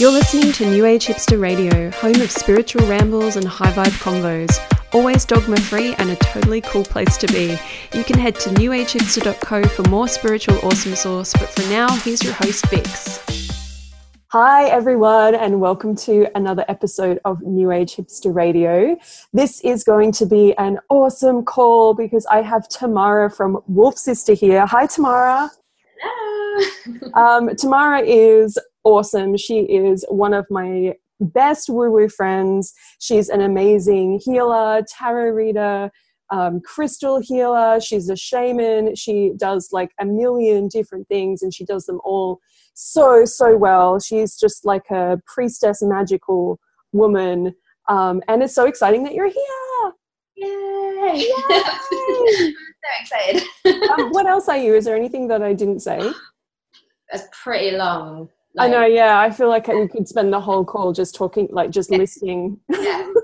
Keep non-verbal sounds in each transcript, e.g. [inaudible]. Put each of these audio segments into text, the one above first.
You're listening to New Age Hipster Radio, home of spiritual rambles and high vibe convos. Always dogma free and a totally cool place to be. You can head to newagehipster.co for more spiritual awesome sauce, but for now, here's your host, Vix. Hi, everyone, and welcome to another episode of New Age Hipster Radio. This is going to be an awesome call because I have Tamara from Wolf Sister here. Hi, Tamara. Hello. [laughs] Um, Tamara is awesome. She is one of my best woo woo friends. She's an amazing healer, tarot reader, um, crystal healer. She's a shaman. She does like a million different things and she does them all so, so well. She's just like a priestess, magical woman. Um, and it's so exciting that you're here. Yay! Yay! I'm [laughs] so excited. Um, what else are you? Is there anything that I didn't say? [gasps] That's pretty long. I know, yeah. I feel like we could spend the whole call just talking, like just listening. Yeah. [laughs]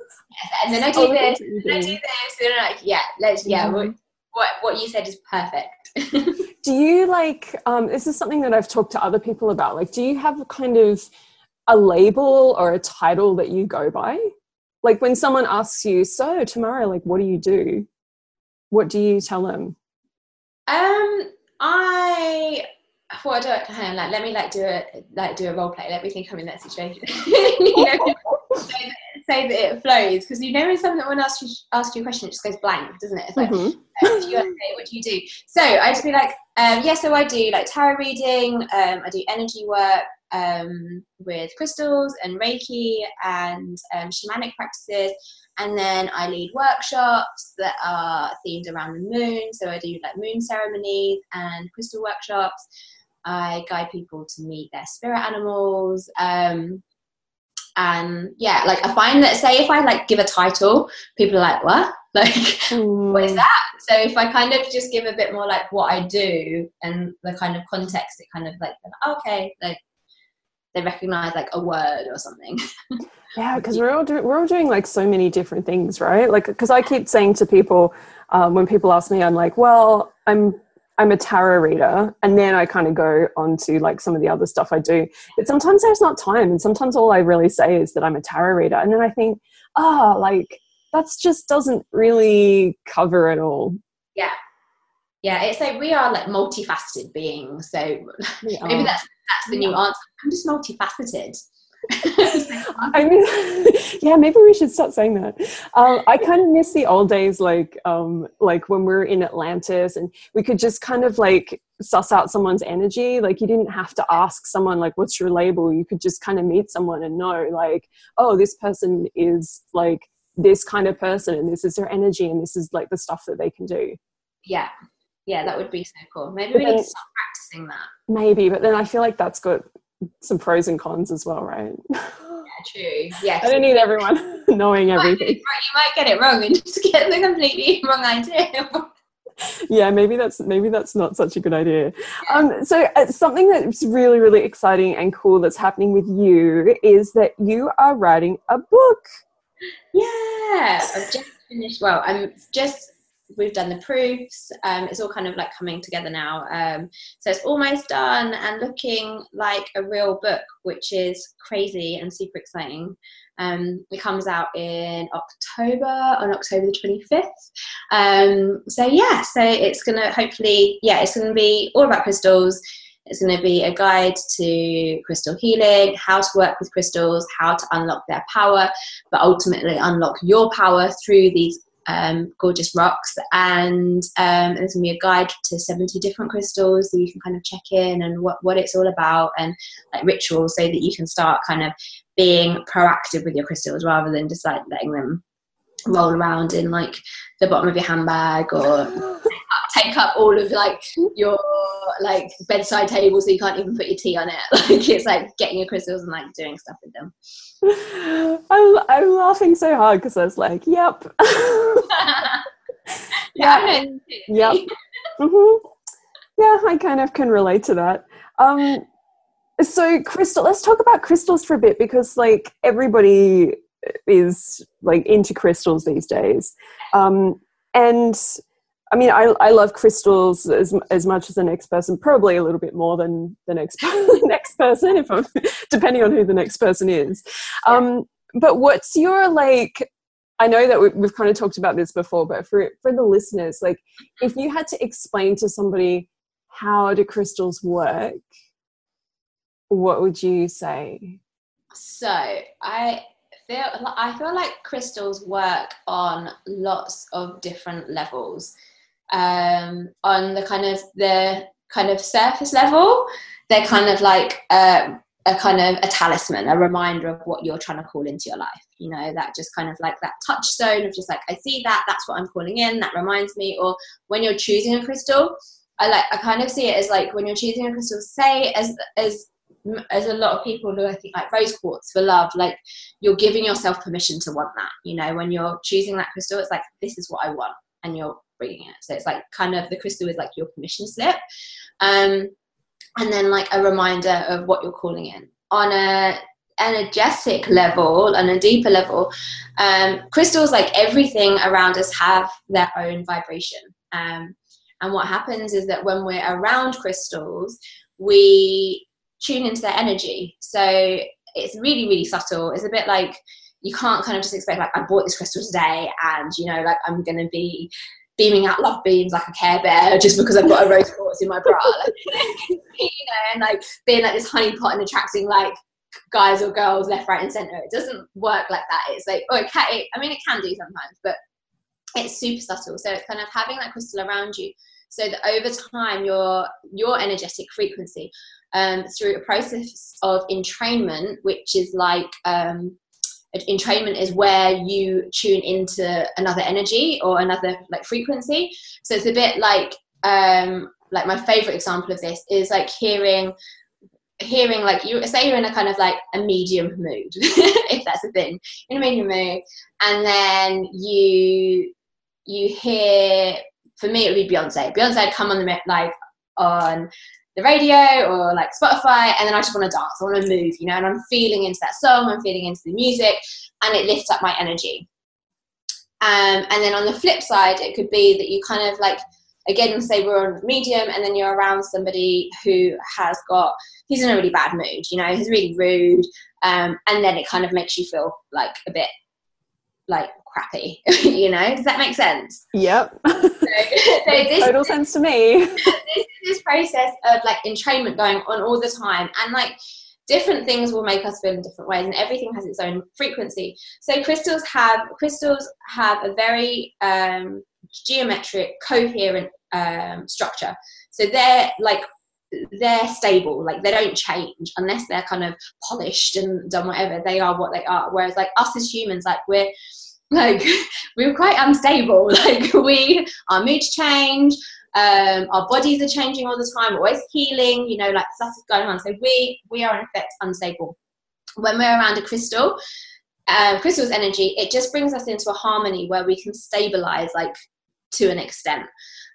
And then I do this, that you and I do this, and I'm like, yeah, let's, yeah, what, Mhm. what, what you said is perfect. [laughs] Do you like, um, this is something that I've talked to other people about. Like, do you have a kind of a label or a title that you go by? Like, when someone asks you, so Tamara, like, what do you do? What do you tell them? Um, I what I hang on, like let me like do a like do a role play. Let me think I'm in that situation. [laughs] you know, [laughs] so that, so that it flows because you know when someone asks you asks you a question, it just goes blank, doesn't it? It's like Mhm. uh, if you say, what do you do? So I just be like, um, yeah, so I do like tarot reading. Um, I do energy work um, with crystals and Reiki and um, shamanic practices. And then I lead workshops that are themed around the moon. So I do like moon ceremonies and crystal workshops. I guide people to meet their spirit animals. Um, and yeah, like I find that say if I like give a title, people are like, what? [laughs] Like, what is Mm. that? So if I kind of just give a bit more like what I do and the kind of context, it kind of like, okay, like they recognize like a word or something. [laughs] Yeah, because we're all do- we're all doing like so many different things, right? Like, because I keep saying to people um, when people ask me, I'm like, well, I'm I'm a tarot reader, and then I kind of go on to like some of the other stuff I do. But sometimes there's not time, and sometimes all I really say is that I'm a tarot reader, and then I think, ah, like that's just doesn't really cover it all. yeah. Yeah, it's like we are like multifaceted beings. So maybe that's that's the new answer. I'm just multifaceted. [laughs] I mean, [laughs] yeah, maybe we should start saying that. Um, I kind of miss the old days, like um, like when we were in Atlantis, and we could just kind of like suss out someone's energy. Like you didn't have to ask someone like, "What's your label?" You could just kind of meet someone and know, like, "Oh, this person is like this kind of person, and this is their energy, and this is like the stuff that they can do." yeah. Yeah, that would be so cool. Maybe But we need to start practicing that. Maybe, but then I feel like that's got some pros and cons as well, right? [laughs] Yeah, true. Yeah. I don't need everyone [laughs] knowing everything. you might get it wrong and just get the completely [laughs] wrong idea. yeah maybe that's maybe that's not such a good idea um, so uh, something that's really really exciting and cool that's happening with you is that you are writing a book Yeah, I've just finished. Well, I'm just. We've done the proofs. Um, it's all kind of like coming together now. Um, so it's almost done and looking like a real book, which is crazy and super exciting. Um, it comes out in October on October the twenty fifth. Um, so yeah, so it's gonna hopefully yeah, it's gonna be all about crystals. It's going to be a guide to crystal healing, how to work with crystals, how to unlock their power, but ultimately unlock your power through these um, gorgeous rocks. And um, there's to be a guide to 70 different crystals that you can kind of check in and what, what it's all about and like rituals so that you can start kind of being proactive with your crystals rather than just like letting them roll around in like the bottom of your handbag or [laughs] take up all of like your like bedside table so you can't even put your tea on it [laughs] like it's like getting your crystals and like doing stuff with them [laughs] I'm, I'm laughing so hard because i was like yep [laughs] yeah. Yep. hmm Yeah, I kind of can relate to that. Um, so, crystal, let's talk about crystals for a bit because, like, everybody is like into crystals these days, um, and I mean, I, I love crystals as, as much as the next person, probably a little bit more than the next [laughs] next person, if I'm [laughs] depending on who the next person is. Um, but what's your like? I know that we, we've kind of talked about this before, but for for the listeners, like, if you had to explain to somebody how do crystals work, what would you say? So I feel I feel like crystals work on lots of different levels um, on the kind of the kind of surface level, they're kind of like a, a kind of a talisman, a reminder of what you're trying to call into your life. You know, that just kind of like that touchstone of just like I see that, that's what I'm calling in. That reminds me. Or when you're choosing a crystal, I like I kind of see it as like when you're choosing a crystal. Say as as as a lot of people do, I think like rose quartz for love, like you're giving yourself permission to want that. You know, when you're choosing that crystal, it's like this is what I want, and you're bringing it. So it's like kind of the crystal is like your permission slip. Um, and then like a reminder of what you're calling in. On a energetic level and a deeper level, um, crystals like everything around us have their own vibration. Um, and what happens is that when we're around crystals, we tune into their energy. So it's really, really subtle. It's a bit like you can't kind of just expect like I bought this crystal today and you know like I'm gonna be beaming out love beams like a care bear [laughs] just because I've got a rose quartz in my bra. Like, [laughs] you know, and like being like this honeypot and attracting like guys or girls left, right, and center. It doesn't work like that. It's like, oh, it can, it, I mean, it can do sometimes, but it's super subtle. So it's kind of having that crystal around you so that over time your your energetic frequency um, through a process of entrainment, which is like um, entrainment is where you tune into another energy or another like frequency. So it's a bit like um like my favorite example of this is like hearing hearing like you say you're in a kind of like a medium mood [laughs] if that's a thing in a medium mood and then you you hear for me it would be beyonce. Beyonce would come on the like on the radio or like Spotify, and then I just want to dance. I want to move, you know, and I'm feeling into that song, I'm feeling into the music, and it lifts up my energy. Um, and then on the flip side, it could be that you kind of like, again, say we're on medium, and then you're around somebody who has got, he's in a really bad mood, you know, he's really rude, um, and then it kind of makes you feel like a bit like crappy [laughs] you know? Does that make sense? Yep. [laughs] So, so [laughs] this, total sense to me. this, this process of like entrainment going on all the time and like different things will make us feel in different ways and everything has its own frequency. So crystals have crystals have a very um, geometric coherent um, structure. So they're like they're stable like they don't change unless they're kind of polished and done whatever they are what they are. Whereas like us as humans like we're [laughs] like we're quite unstable. [laughs] Like we our moods change um, our bodies are changing all the time we're always healing you know like stuff is going on. So we we are in effect unstable. When we're around a crystal uh, crystal's energy it just brings us into a harmony where we can stabilize like to an extent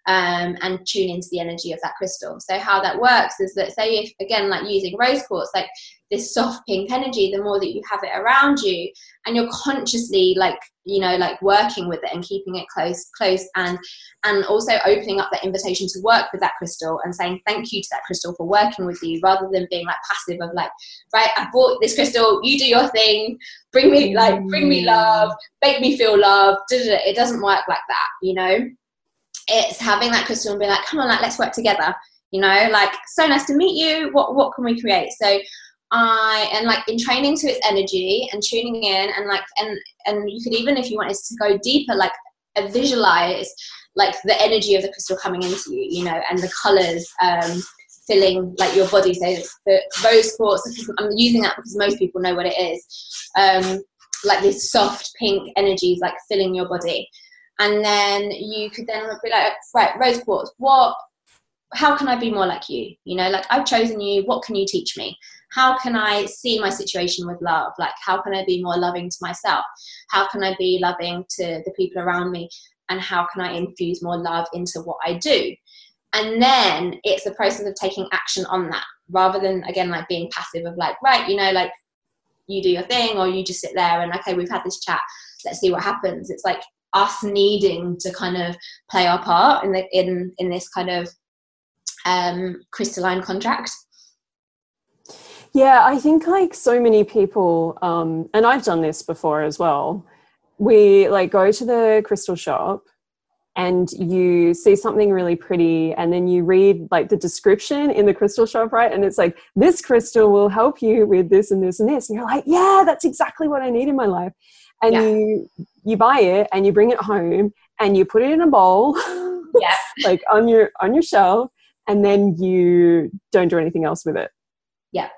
um, and tune into the energy of that crystal. So how that works is that say if again like using rose quartz, like this soft pink energy, the more that you have it around you, and you're consciously like you know like working with it and keeping it close, close, and and also opening up that invitation to work with that crystal and saying thank you to that crystal for working with you, rather than being like passive of like right I bought this crystal, you do your thing, bring me like bring me love, make me feel love. It doesn't work like that, you know it's having that crystal and being like, come on, like let's work together. You know, like so nice to meet you. What what can we create? So I and like entraining to its energy and tuning in and like and and you could even if you wanted to go deeper, like visualize like the energy of the crystal coming into you, you know, and the colors um, filling like your body. So the rose quartz, I'm using that because most people know what it is. Um, like these soft pink energies like filling your body and then you could then be like right rose quartz what how can i be more like you? You know like i've chosen you what can you teach me? How can i see my situation with love? Like how can i be more loving to myself? How can i be loving to the people around me? And how can i infuse more love into what i do? And then it's the process of taking action on that rather than again like being passive of like right you know like you do your thing or you just sit there and okay we've had this chat let's see what happens. It's like us needing to kind of play our part in the in in this kind of um, crystalline contract. Yeah, I think like so many people, um, and I've done this before as well. We like go to the crystal shop and you see something really pretty and then you read like the description in the crystal shop right and it's like this crystal will help you with this and this and this and you're like yeah that's exactly what i need in my life and yeah. you you buy it and you bring it home and you put it in a bowl. [laughs] Yeah. Like on your on your shelf and then you don't do anything else with it. Yeah.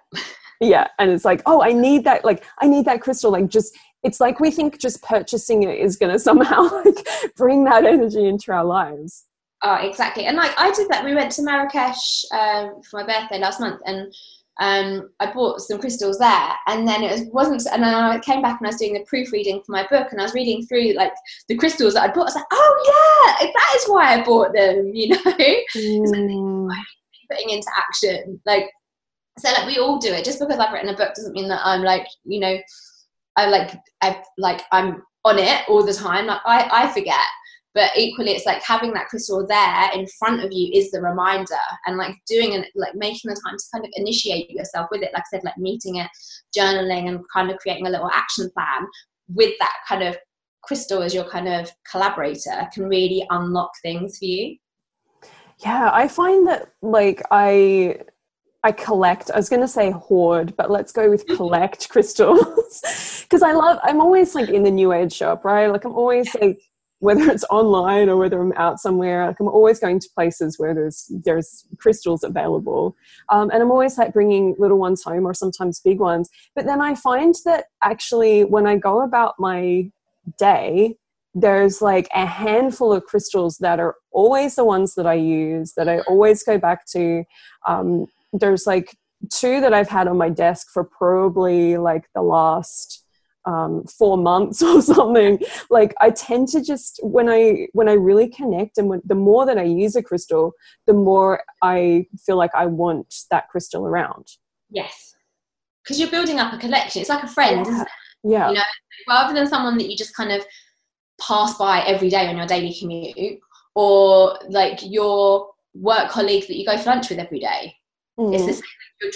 Yeah. And it's like oh i need that like i need that crystal. Like just it's like we think just purchasing it is going [laughs] to somehow like bring that energy into our lives. Oh exactly. And like i did that. We went to marrakesh um, for my birthday last month and um, I bought some crystals there, and then it was, wasn't. And then I came back and I was doing the proofreading for my book, and I was reading through like the crystals that I bought. I was like, oh yeah, that is why I bought them. [laughs] You know, mm. putting into action. Like, so like we all do it. Just because I've written a book doesn't mean that I'm like you know I like I like I'm on it all the time. Like I, I forget. But equally it's like having that crystal there in front of you is the reminder and like doing and like making the time to kind of initiate yourself with it. Like I said, like meeting it, journaling and kind of creating a little action plan with that kind of crystal as your kind of collaborator can really unlock things for you. Yeah, I find that like I I collect. I was going to say hoard, but let's go with [laughs] collect crystals [laughs] because I love. I'm always like in the new age shop, right? Like I'm always like whether it's online or whether I'm out somewhere. Like I'm always going to places where there's there's crystals available, um, and I'm always like bringing little ones home or sometimes big ones. But then I find that actually when I go about my day, there's like a handful of crystals that are always the ones that I use that I always go back to. Um, there's like two that I've had on my desk for probably like the last um, four months [laughs] or something. Like I tend to just when I when I really connect and when, the more that I use a crystal, the more I feel like I want that crystal around. Yes, because you're building up a collection. It's like a friend, yeah. isn't it? Yeah. You know, rather than someone that you just kind of pass by every day on your daily commute, or like your work colleague that you go for lunch with every day Mm. It's the same.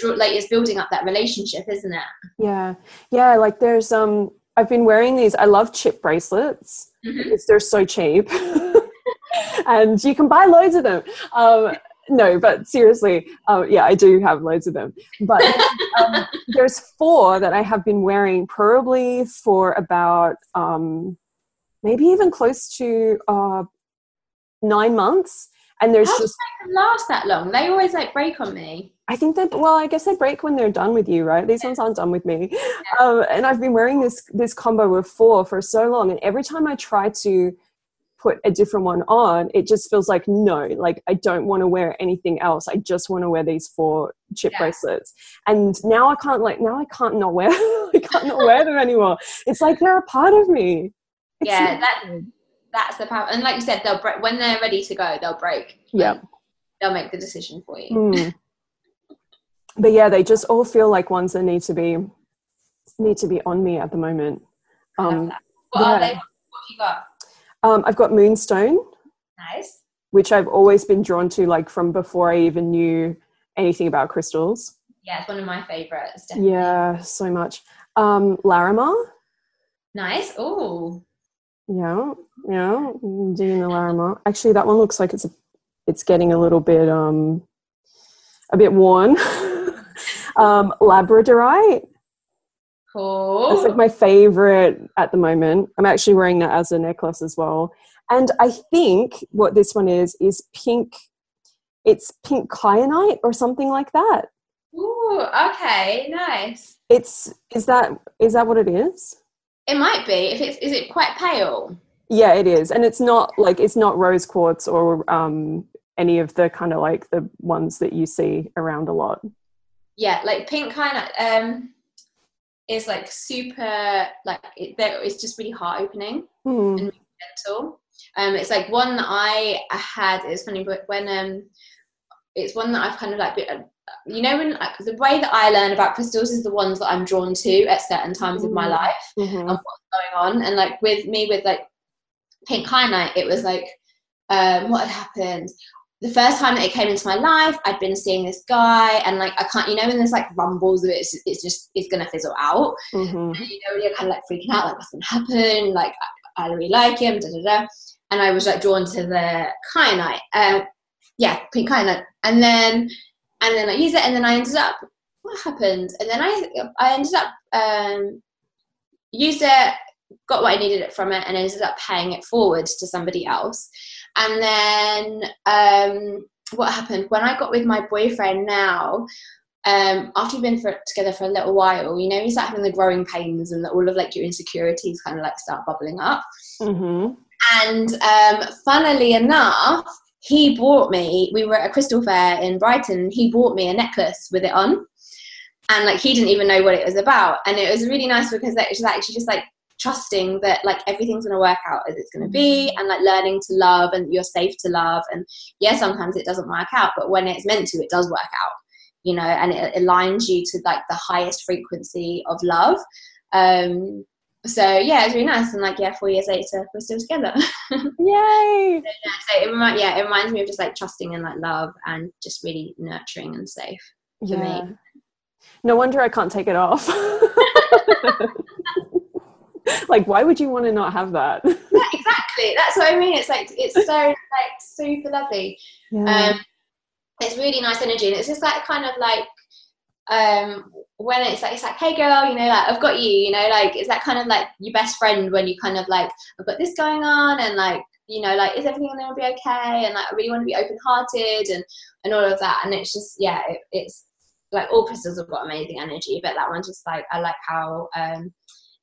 You're like it's building up that relationship, isn't it? Yeah, yeah. Like there's um, I've been wearing these. I love chip bracelets mm-hmm. because they're so cheap, [laughs] and you can buy loads of them. Um, no, but seriously, uh, yeah, I do have loads of them. But um, [laughs] there's four that I have been wearing probably for about um, maybe even close to uh, nine months and there's How just they last that long. They always like break on me. I think that well, I guess they break when they're done with you, right? These ones aren't done with me. Yeah. Um, and I've been wearing this this combo of four for so long, and every time I try to put a different one on, it just feels like no, like I don't want to wear anything else. I just want to wear these four chip yeah. bracelets. And now I can't like now I can't not wear [laughs] I can't not wear them anymore. It's like they're a part of me. It's yeah, that that's the power. And like you said, they'll break when they're ready to go. They'll break. Yeah, they'll make the decision for you. Mm. but yeah, they just all feel like ones that need to be need to be on me at the moment. Um, what yeah. are they? What have you got? Um, I've got Moonstone. Nice. Which I've always been drawn to, like from before I even knew anything about crystals. Yeah, it's one of my favorites. Definitely. Yeah, so much. Um, Larimar. Nice. Oh. Yeah, yeah, doing the Larimar. Actually, that one looks like it's a, it's getting a little bit um, a bit worn. [laughs] um, Labradorite. Cool. It's like my favorite at the moment. I'm actually wearing that as a necklace as well. And I think what this one is is pink. It's pink kyanite or something like that. Ooh, okay, nice. It's is that is that what it is? It might be. If it's is it quite pale? Yeah, it is, and it's not like it's not rose quartz or um, any of the kyanite like the ones that you see around a lot. Yeah, like pink kind of um, is like super like it, it's just really heart opening mm. and gentle. Um, it's like one that I had. It's funny, but when um, it's one that I've kind of like been, you know when like, the way that i learn about crystals is the ones that i'm drawn to at certain times mm-hmm. of my mm-hmm. life mm-hmm. and what's going on and like with me with like pink kyanite, it was like um, what had happened. The first time that it came into my life, I'd been seeing this guy, and like I can't, you know, when there's like rumbles of it, it's, it's just it's gonna fizzle out. Mm-hmm. And, you know, you're kind of like freaking out, like what's gonna happen? Like I, I really like him, da da da. And I was like drawn to the kyanite, uh, yeah, pink kyanite, and then and then I used it, and then I ended up what happened, and then I I ended up um, used it, got what I needed it from it, and ended up paying it forward to somebody else. And then um, what happened when I got with my boyfriend now? Um, after you've been for, together for a little while, you know, you start having the growing pains and all of like your insecurities kind of like start bubbling up. Mm-hmm. And um, funnily enough, he bought me, we were at a crystal fair in Brighton, he bought me a necklace with it on. And like he didn't even know what it was about. And it was really nice because it was actually just like trusting that like everything's going to work out as it's going to be and like learning to love and you're safe to love. And yeah sometimes it doesn't work out but when it's meant to it does work out you know and it aligns you to like the highest frequency of love. Um so yeah it's really nice and like yeah four years later we're still together [laughs] yay so, yeah, so it remind, yeah it reminds me of just like trusting and like love and just really nurturing and safe for yeah. me no wonder I can't take it off. [laughs] like, why would you want to not have that? [laughs] yeah, exactly. That's what I mean. It's like it's so like super lovely. Yeah. Um, it's really nice energy, and it's just like kind of like um when it's like it's like hey girl you know like i've got you you know like is that kind of like your best friend when you kind of like i've got this going on and like you know like is everything to be okay and like i really want to be open hearted and and all of that and it's just yeah it, it's like all crystals have got amazing energy, but that one just like I like how um,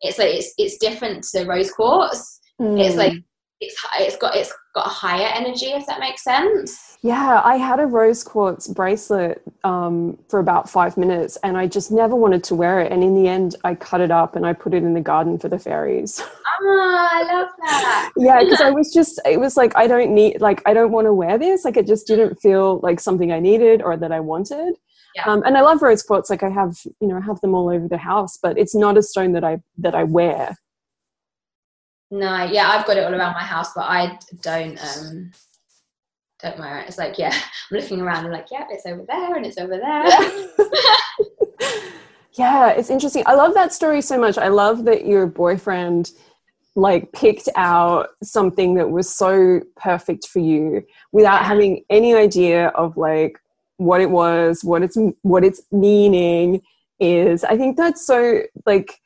it's like it's it's different to rose quartz. Mm. It's like it's it's got it's got a higher energy if that makes sense yeah i had a rose quartz bracelet um, for about five minutes and i just never wanted to wear it and in the end i cut it up and i put it in the garden for the fairies oh [laughs] i love that yeah because i was just it was like i don't need like i don't want to wear this like it just didn't feel like something i needed or that i wanted yeah. Um, and I love rose quartz. Like I have, you know, I have them all over the house, but it's not a stone that I that I wear. No, yeah, I've got it all around my house, but I don't um don't wear it. It's like, yeah, [laughs] I'm looking around and I'm like, yeah, it's over there and it's over there. [laughs] yeah, it's interesting. I love that story so much. I love that your boyfriend like picked out something that was so perfect for you without yeah. having any idea of like what it was, what its what its meaning is. I think that's so like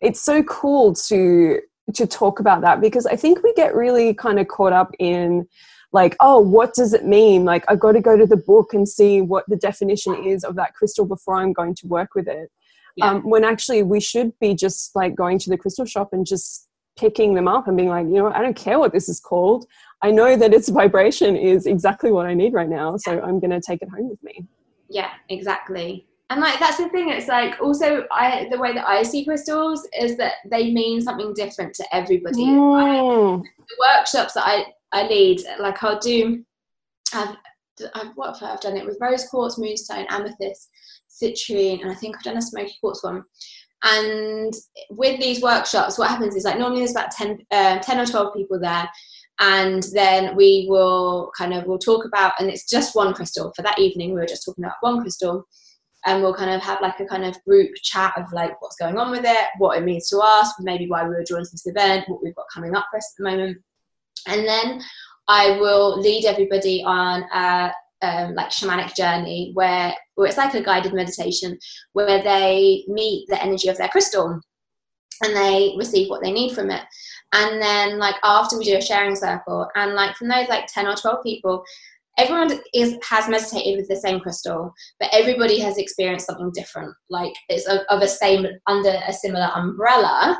it's so cool to to talk about that because I think we get really kind of caught up in like, oh, what does it mean? Like, I've got to go to the book and see what the definition is of that crystal before I'm going to work with it. Yeah. Um, when actually we should be just like going to the crystal shop and just picking them up and being like, you know, I don't care what this is called. I know that its vibration is exactly what I need right now, so I'm going to take it home with me. Yeah, exactly. And like that's the thing. It's like also I the way that I see crystals is that they mean something different to everybody. Mm. the workshops that I I lead, like I'll do. I've, I've what have I, I've done it with rose quartz, moonstone, amethyst, citrine, and I think I've done a smoky quartz one. And with these workshops, what happens is like normally there's about 10, uh, 10 or 12 people there and then we will kind of we'll talk about and it's just one crystal for that evening we were just talking about one crystal and we'll kind of have like a kind of group chat of like what's going on with it what it means to us maybe why we were drawn to this event what we've got coming up for us at the moment. And then i will lead everybody on a um, like shamanic journey where, where it's like a guided meditation where they meet the energy of their crystal and they receive what they need from it. And then like after we do a sharing circle and like from those like 10 or 12 people everyone is has meditated with the same crystal but everybody has experienced something different. Like it's of, of a same under a similar umbrella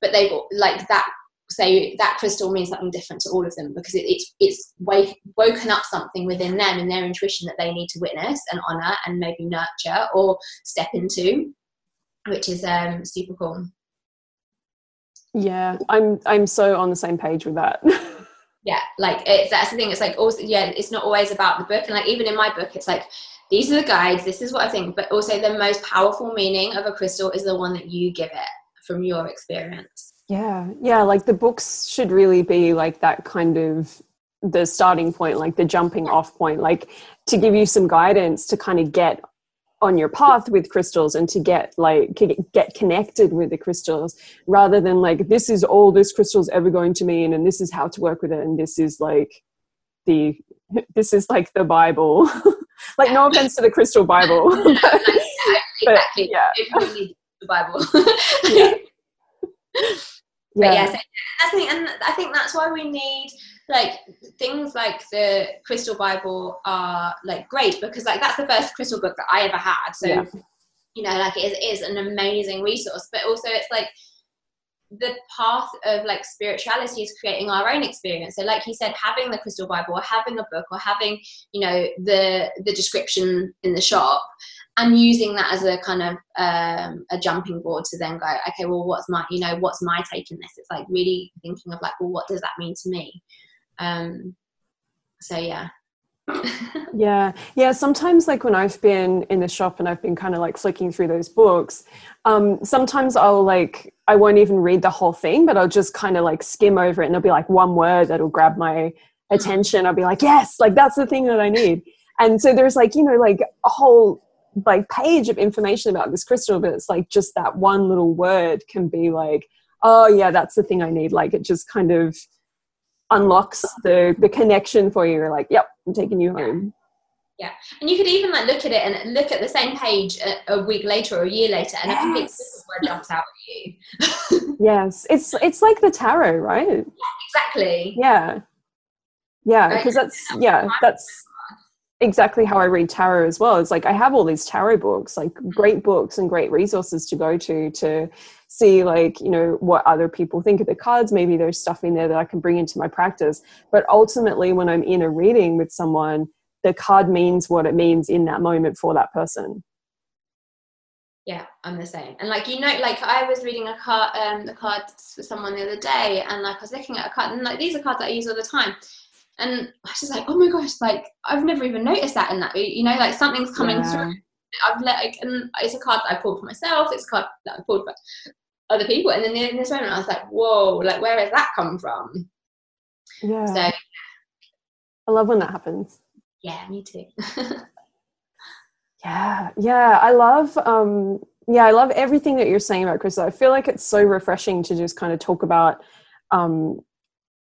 but they've like that say that crystal means something different to all of them because it, it's it's wake, woken up something within them in their intuition that they need to witness and honor and maybe nurture or step into which is um super cool. Yeah i'm i'm so on the same page with that [laughs] yeah like it's that's the thing it's like also yeah it's not always about the book and like even in my book it's like these are the guides this is what i think but also the most powerful meaning of a crystal is the one that you give it from your experience. Yeah, yeah, like the books should really be like that kind of the starting point, like the jumping off point, like to give you some guidance to kind of get on your path with crystals and to get like get connected with the crystals rather than like this is all this crystal's ever going to mean and this is how to work with it and this is like the [laughs] this is like the bible. [laughs] Like no offense to the crystal bible [laughs] but, exactly. yeah. The bible. Yeah. But yeah, so that's the thing, and I think that's why we need like things like the Crystal Bible are like great because like that's the first crystal book that I ever had. So yeah. you know, like it is, an amazing resource, but also it's like the path of like spirituality is creating our own experience so like you said having the crystal bible or having a book or having you know the the description in the shop and using that as a kind of um, a jumping board to then go okay well what's my you know what's my take in this it's like really thinking of like well what does that mean to me um, so yeah. [laughs] Yeah. Yeah sometimes like when i've been in the shop and i've been kind of like flicking through those books um sometimes i'll like i won't even read the whole thing but i'll just kind of like skim over it and there'll be like one word that'll grab my attention. I'll be like yes! Like that's the thing that i need. And so there's like you know like a whole like page of information about this crystal but it's like just that one little word can be like oh yeah that's the thing i need. Like it just kind of unlocks the the connection for you. You're like yep i'm taking you home. Yeah. And you could even like look at it and look at the same page a, a week later or a year later and yes. a complete word jumps out at you. [laughs] Yes. It's it's like the tarot right? Yeah, exactly. Yeah. Yeah because that's yeah. that's exactly how I read tarot as well. It's like I have all these tarot books, like great books and great resources to go to to see like, you know, what other people think of the cards. Maybe there's stuff in there that I can bring into my practice. But ultimately when I'm in a reading with someone, the card means what it means in that moment for that person. Yeah, I'm the same. And like you know, like I was reading a card um the cards for someone the other day and like I was looking at a card and like these are cards that I use all the time and I was just like, oh my gosh, like I've never even noticed that in that, you know, like something's coming yeah. through. I've let, like, and it's a card that I pulled for myself. It's a card that I pulled for other people. And then in this moment, I was like, whoa, like where has that come from? Yeah. So I love when that happens. Yeah, me too. [laughs] yeah, yeah. I love, um, yeah, I love everything that you're saying about Crystal. I feel like it's so refreshing to just kind of talk about um,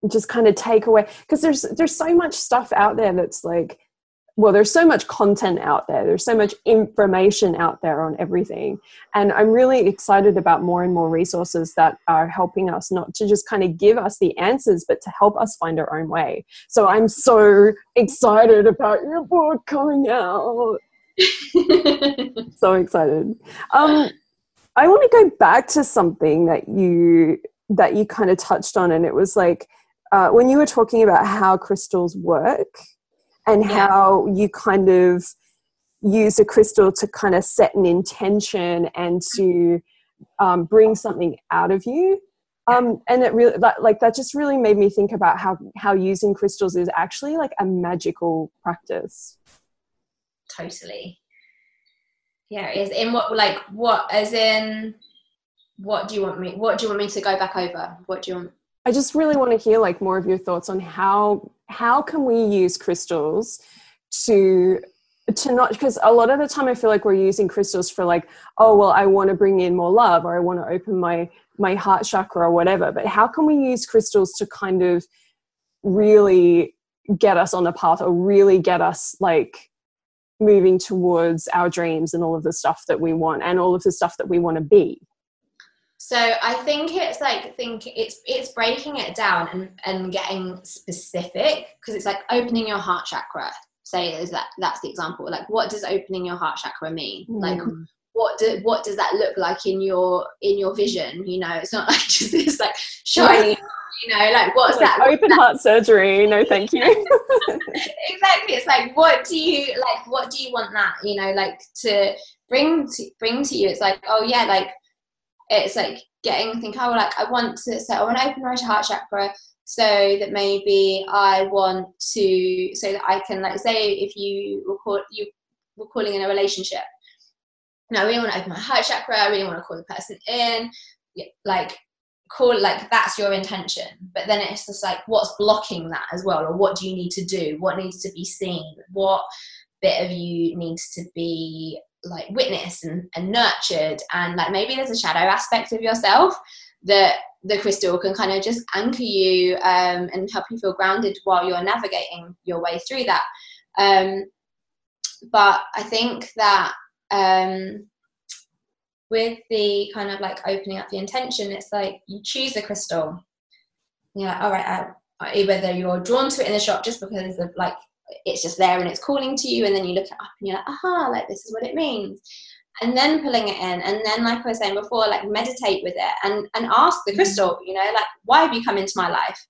just kind of take away because there's there's so much stuff out there that's like well there's so much content out there there's so much information out there on everything. And i'm really excited about more and more resources that are helping us not to just kind of give us the answers but to help us find our own way. So i'm so excited about your book coming out. [laughs] So excited. Um i want to go back to something that you that you kind of touched on and it was like uh, when you were talking about how crystals work and yeah. how you kind of use a crystal to kind of set an intention and to um, bring something out of you um, and it really that, like that just really made me think about how how using crystals is actually like a magical practice. Totally. Yeah it is. In what like what as in what do you want me what do you want me to go back over? What do you want I just really want to hear like more of your thoughts on how how can we use crystals to to not because a lot of the time I feel like we're using crystals for like oh well I want to bring in more love or I want to open my my heart chakra or whatever but how can we use crystals to kind of really get us on the path or really get us like moving towards our dreams and all of the stuff that we want and all of the stuff that we want to be so I think it's like think it's it's breaking it down and and getting specific because it's like opening your heart chakra. Say is that that's the example. Like what does opening your heart chakra mean? Mm. Like what do, what does that look like in your in your vision? You know, it's not [laughs] like just this like shiny. You know, like what's like that? Open heart surgery. No, [laughs] thank you. [laughs] exactly. It's like what do you like? What do you want that? You know, like to bring to bring to you. It's like oh yeah, like it's like getting think oh like I want to so I want to open my heart chakra so that maybe I want to so that I can like say if you record you were calling in a relationship. No, I really want to open my heart chakra I really want to call the person in like call like that's your intention. But then it's just like what's blocking that as well? Or what do you need to do? What needs to be seen? What bit of you needs to be like witnessed and, and nurtured and like maybe there's a shadow aspect of yourself that the crystal can kind of just anchor you um, and help you feel grounded while you're navigating your way through that um, but i think that um, with the kind of like opening up the intention, it's like you choose the crystal. You're like, all right, I, whether you're drawn to it in the shop just because of like it's just there and it's calling to you, and then you look it up and you're like, aha, like this is what it means. And then pulling it in, and then like I was saying before, like meditate with it and and ask the crystal, you know, like why have you come into my life?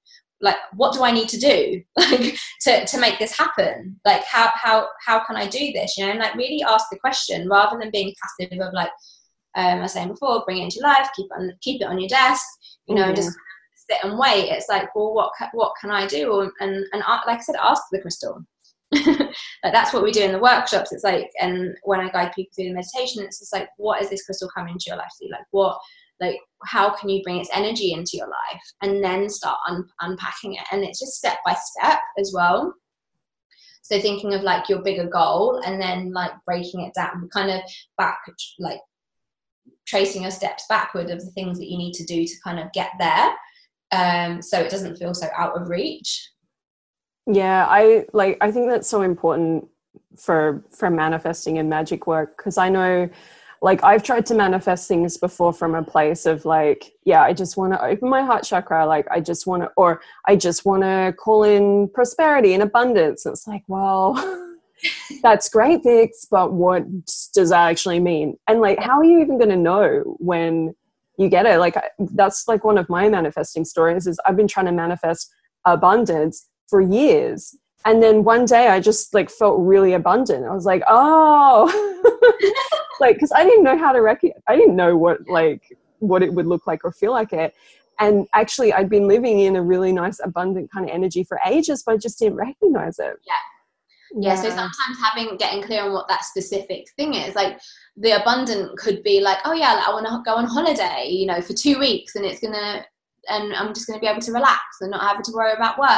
Like what do I need to do [laughs] like to, to make this happen? Like how how how can I do this? You know, and like really ask the question rather than being passive of like um, I was saying before, bring it into life, keep it on, keep it on your desk, you know, mm-hmm. just sit and wait. It's like, well, what what can I do? And and like I said, ask the crystal. [laughs] like that's what we do in the workshops. It's like, and when I guide people through the meditation, it's just like, what is this crystal coming into your life to? Like, what, like, how can you bring its energy into your life, and then start un- unpacking it? And it's just step by step as well. So thinking of like your bigger goal, and then like breaking it down, kind of back, like tracing your steps backward of the things that you need to do to kind of get there um, so it doesn't feel so out of reach yeah i like i think that's so important for for manifesting and magic work because i know like i've tried to manifest things before from a place of like yeah i just want to open my heart chakra like i just want to or i just want to call in prosperity and abundance it's like well [laughs] that's great, Vix, but what does that actually mean? And like, how are you even going to know when you get it? Like, that's like one of my manifesting stories is I've been trying to manifest abundance for years. And then one day I just like felt really abundant. I was like, oh, [laughs] like, cause I didn't know how to recognize, I didn't know what like, what it would look like or feel like it. And actually, I'd been living in a really nice, abundant kind of energy for ages, but I just didn't recognize it. Yeah yeah. so sometimes having getting clear on what that specific thing is like the abundant could be like oh yeah i want to go on holiday you know for two weeks and it's gonna and i'm just gonna be able to relax and not having to worry about work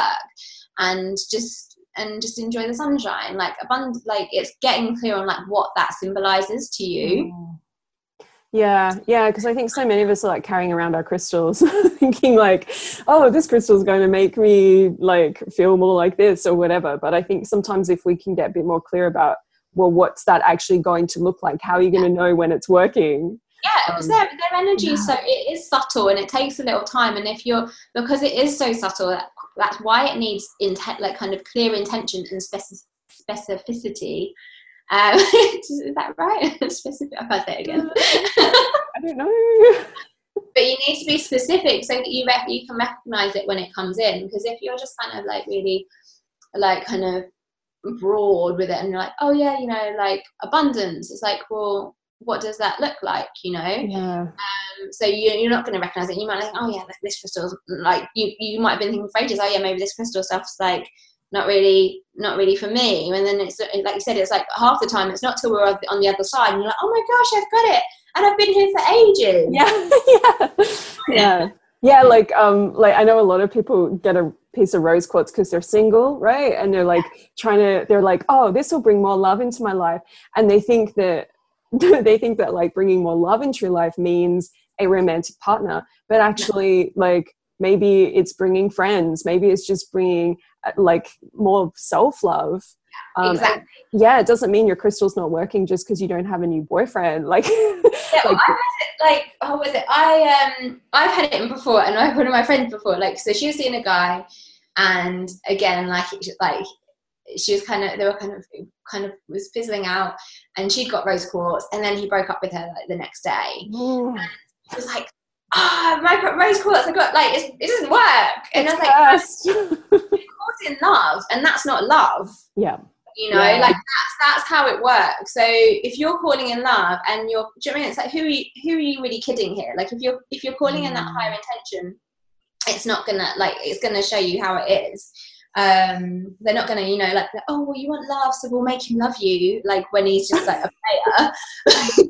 and just and just enjoy the sunshine like abundant like it's getting clear on like what that symbolizes to you mm. Yeah, yeah, because I think so many of us are like carrying around our crystals, [laughs] thinking like, oh, this crystal is going to make me like feel more like this or whatever. But I think sometimes if we can get a bit more clear about, well, what's that actually going to look like? How are you going to know when it's working? Yeah, because um, their, their energy, yeah. so it is subtle and it takes a little time. And if you're, because it is so subtle, that, that's why it needs intent, like kind of clear intention and specificity um, [laughs] is that right? [laughs] specific. I can't say it again. [laughs] I don't know. but you need to be specific so that you rec- you can recognize it when it comes in. Because if you're just kind of like really, like kind of broad with it, and you're like, oh yeah, you know, like abundance. It's like, well, what does that look like? You know. Yeah. Um, so you, you're not going to recognize it. You might think, oh yeah, this crystal's like you. You might have been thinking for ages, oh yeah, maybe this crystal stuff's like not really not really for me and then it's like you said it's like half the time it's not till we're on the other side and you're like oh my gosh i've got it and i've been here for ages yeah [laughs] yeah yeah yeah like um like i know a lot of people get a piece of rose quartz because they're single right? And they're like trying to they're like oh this will bring more love into my life. And they think that [laughs] they think that like bringing more love into your life means a romantic partner. But actually like maybe it's bringing friends. Maybe it's just bringing like more self love. Um, exactly. Yeah, it doesn't mean your crystal's not working just because you don't have a new boyfriend. [laughs] Like, yeah, like, I it, like, how was it? I um, I've had it before, and I've one of my friends before. Like, so she was seeing a guy, and again, like, like she was kind of they were kind of kind of was fizzling out, and she'd got rose quartz, and then he broke up with her like the next day. Mm. She was like, ah, oh, my rose quartz, I got like it doesn't work, and it's I was like, in love and that's not love yeah you know yeah. like that's that's how it works so if you're calling in love and you're do you know I mean? it's like who are you who are you really kidding here like if you're if you're calling mm. in that higher mm. intention it's not gonna like it's gonna show you how it is um they're not gonna you know like oh well you want love so we'll make him love you like when he's just like a player. [laughs]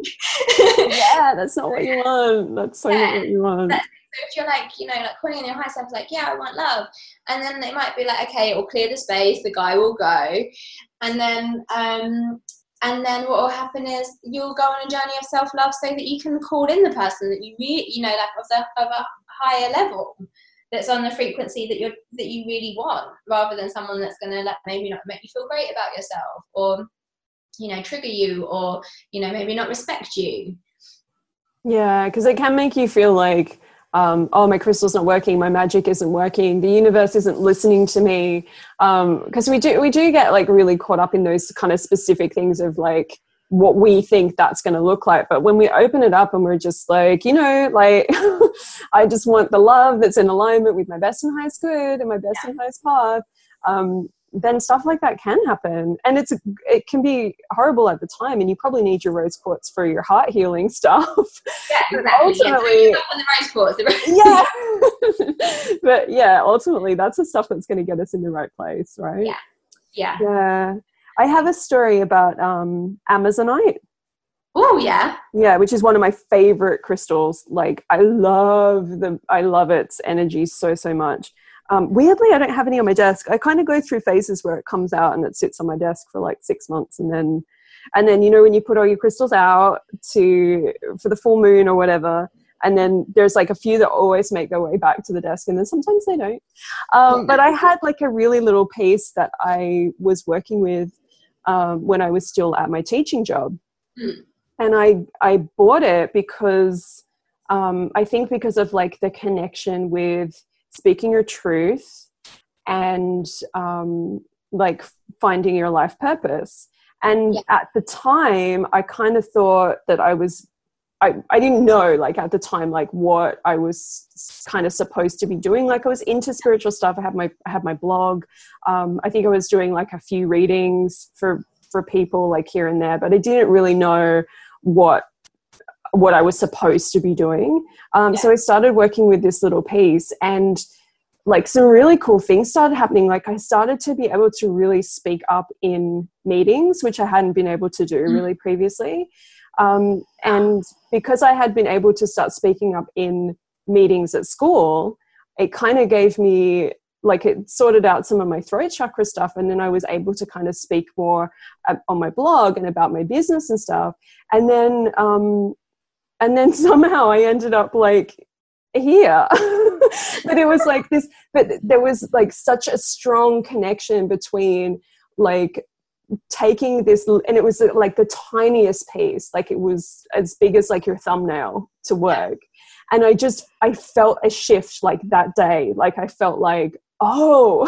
Yeah that's not what you [laughs] want. That's so yeah. not what you want. So if you're like, you know, like calling in your high self, like, yeah, I want love, and then it might be like, okay, it will clear the space, the guy will go, and then um, and then what will happen is you'll go on a journey of self love so that you can call in the person that you really, you know, like of the of a higher level that's on the frequency that you're that you really want, rather than someone that's going to like maybe not make you feel great about yourself or you know trigger you or you know maybe not respect you. Yeah, because it can make you feel like um, oh, my crystal's not working, my magic isn't working, the universe isn't listening to me. Because um, we do we do get like really caught up in those kind of specific things of like what we think that's going to look like. But when we open it up and we're just like, you know, like [laughs] I just want the love that's in alignment with my best and highest good and my best yeah. and highest path. Um, then stuff like that can happen and it's it can be horrible at the time and you probably need your rose quartz for your heart healing [laughs] stuff yeah exactly. ultimately [laughs] yeah, yeah. but yeah ultimately that's the stuff that's going to get us in the right place right yeah yeah yeah i have a story about um amazonite Oh yeah. Yeah, which is one of my favorite crystals. Like I love the I love its energy so so much. Um, weirdly, I don't have any on my desk. I kind of go through phases where it comes out and it sits on my desk for like six months, and then, and then you know when you put all your crystals out to for the full moon or whatever, and then there's like a few that always make their way back to the desk, and then sometimes they don't. Um, but I had like a really little piece that I was working with um, when I was still at my teaching job, mm. and I I bought it because um, I think because of like the connection with speaking your truth and um, like finding your life purpose. And yeah. at the time, I kind of thought that I was, I, I didn't know, like at the time, like what I was kind of supposed to be doing. Like I was into spiritual stuff. I had my, I had my blog. Um, I think I was doing like a few readings for, for people like here and there, but I didn't really know what what I was supposed to be doing. Um, yeah. So I started working with this little piece, and like some really cool things started happening. Like I started to be able to really speak up in meetings, which I hadn't been able to do mm. really previously. Um, and because I had been able to start speaking up in meetings at school, it kind of gave me like it sorted out some of my throat chakra stuff and then i was able to kind of speak more uh, on my blog and about my business and stuff and then um, and then [laughs] somehow I ended up like here. [laughs] but it was like this, but there was like such a strong connection between like taking this and it was like the tiniest piece like it was as big as like your thumbnail to work. And i just i felt a shift like that day. Like i felt like oh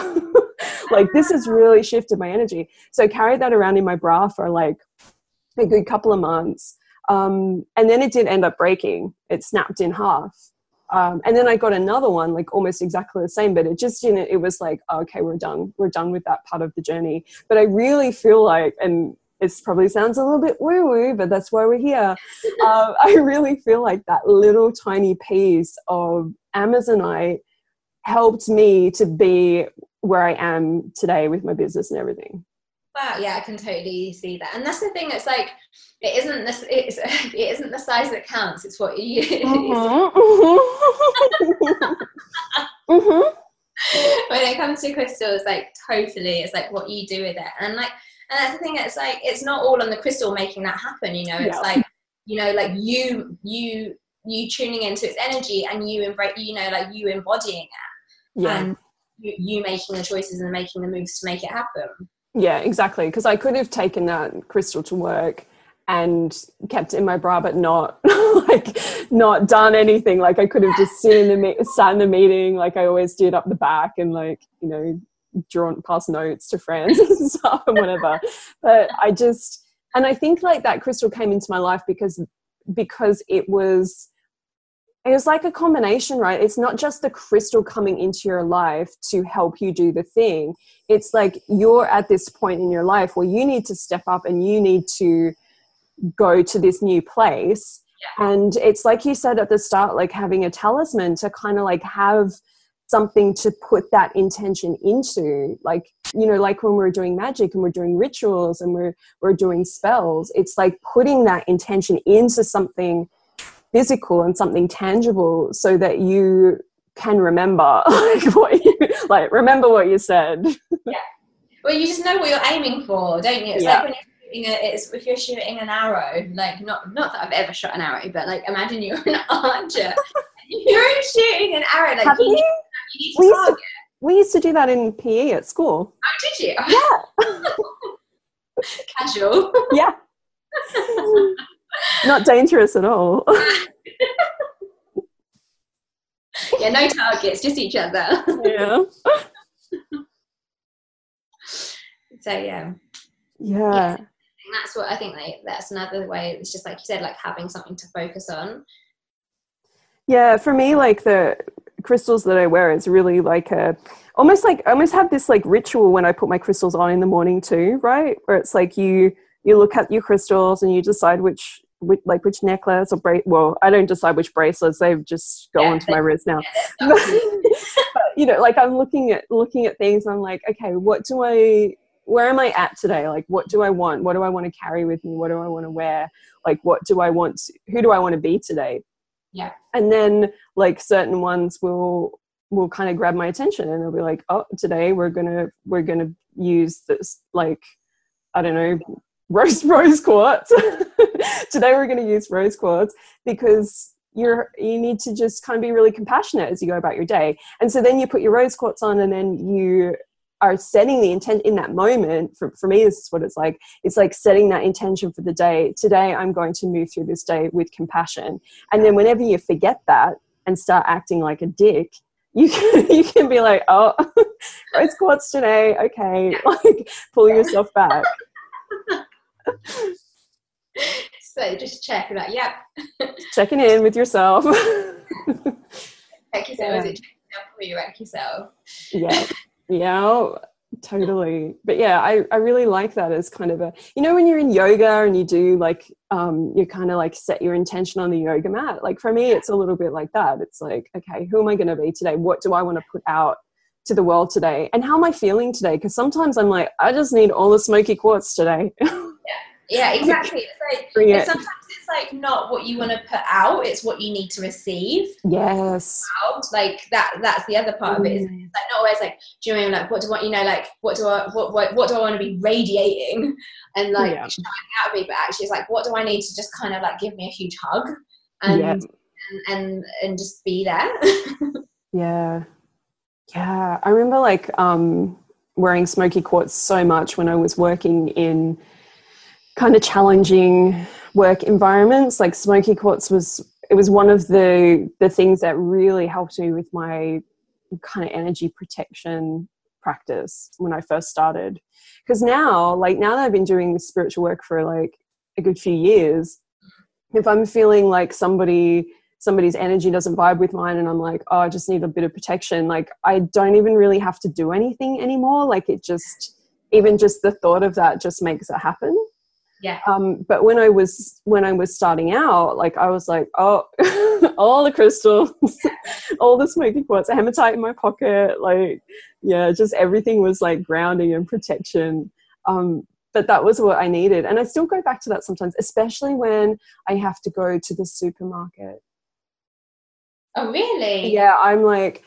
[laughs] like this has [laughs] really shifted my energy. So i carried that around in my bra for like a good couple of months. Um, and then it did end up breaking. It snapped in half. Um, and then I got another one, like almost exactly the same, but it just, you know, it was like, oh, okay, we're done. We're done with that part of the journey. But I really feel like, and it probably sounds a little bit woo woo, but that's why we're here. [laughs] um, I really feel like that little tiny piece of Amazonite helped me to be where I am today with my business and everything. Wow, yeah, I can totally see that. And that's the thing, it's like it isn't this it's [laughs] it isn't the size that counts, it's what you use. Mm-hmm. [laughs] mm-hmm. [laughs] when it comes to crystals, like totally it's like what you do with it. And like and that's the thing, it's like it's not all on the crystal making that happen, you know, it's yeah. like you know, like you you you tuning into its energy and you embrace you know, like you embodying it. Yeah. And you, you making the choices and making the moves to make it happen. Yeah, exactly. Because I could have taken that crystal to work and kept in my bra, but not [laughs] like not done anything. Like I could have just sat in the me- sat in the meeting, like I always did up the back, and like you know, drawn past notes to friends [laughs] and stuff and whatever. But I just and I think like that crystal came into my life because because it was it was like a combination, right? It's not just the crystal coming into your life to help you do the thing. It's like you're at this point in your life where you need to step up and you need to go to this new place. Yeah. And it's like you said at the start, like having a talisman to kind of like have something to put that intention into like you know like when we're doing magic and we're doing rituals and we're we're doing spells it's like putting that intention into something physical and something tangible so that you can remember [laughs] like what you like remember what you said yeah well you just know what you're aiming for don't you it's yeah. like when you're a, it's if you're shooting an arrow like not not that i've ever shot an arrow but like imagine you're an [laughs] archer you're shooting an arrow like you, you? you need to we target. Used to, we used to do that in PE at school. Oh, did you? Yeah. [laughs] Casual. Yeah. Not dangerous at all. [laughs] yeah, no targets, just each other. Yeah. so yeah. Yeah. That's what I think like that's another way it's just like you said, like having something to focus on. Yeah, for me, like the crystals that I wear is really like a almost like I almost have this like ritual when I put my crystals on in the morning too, right? Where it's like you you look at your crystals and you decide which, which like which necklace or bracelet. Well, I don't decide which bracelets; they've just go yeah, onto my wrist now. Yeah, [laughs] but you know, like I'm looking at looking at things. I'm like, okay, what do I? Where am I at today? Like, what do I want? What do I want to carry with me? What do I want to wear? Like, what do I want? To, who do I want to be today? Yeah. And then like certain ones will will kind of grab my attention and they'll be like, oh, today we're gonna we're gonna use this like I don't know rose [laughs] rose quartz. [laughs] today we're gonna use rose quartz because you're you need to just kind of be really compassionate as you go about your day. And so then you put your rose quartz on and then you are setting the intent in that moment for, for me this is what it's like. It's like setting that intention for the day. Today i'm going to move through this day with compassion. And then whenever you forget that and start acting like a dick you [laughs] can you can be like oh [laughs] rose quartz today. Okay. [laughs] Like pull yourself back. So just check that yep. Checking in with yourself. Check yourself. Yeah. is it before you? Wreck yourself. Yeah yeah, totally. But yeah, I, I really like that as kind of a, you know, when you're in yoga and you do like, um, you kind of like set your intention on the yoga mat. Like for me, it's a little bit like that. It's like, okay, who am I going to be today? What do I want to put out to the world today? And how am I feeling today? Because sometimes I'm like, I just need all the smoky quartz today. [laughs] yeah, yeah, exactly. It's like, it. sometimes like not what you want to put out; it's what you need to receive. Yes. Out. Like that. That's the other part mm. of it. Is mm. like not always like, do you mean like what do I want? You know, like what do I what what, what do I want to be radiating [laughs] and like yeah. showing out of me? But actually, it's like what do I need to just kind of like give me a huge hug and yeah. and, and and just be there. [laughs] yeah. Yeah. I remember like um wearing smoky quartz so much when I was working in kind of challenging work environments like smoky quartz was it was one of the the things that really helped me with my kind of energy protection practice when i first started. Because now like now that i've been doing spiritual work for like a good few years if i'm feeling like somebody somebody's energy doesn't vibe with mine and i'm like oh i just need a bit of protection like i don't even really have to do anything anymore. Like it just even just the thought of that just makes it happen yeah. Um, but when I was when I was starting out, like I was like, oh, [laughs] all the crystals, [laughs] all the smoky quartz, hematite in my pocket, like yeah, just everything was like grounding and protection. Um, but that was what I needed, and I still go back to that sometimes, especially when I have to go to the supermarket. Oh, really? Yeah, I'm like,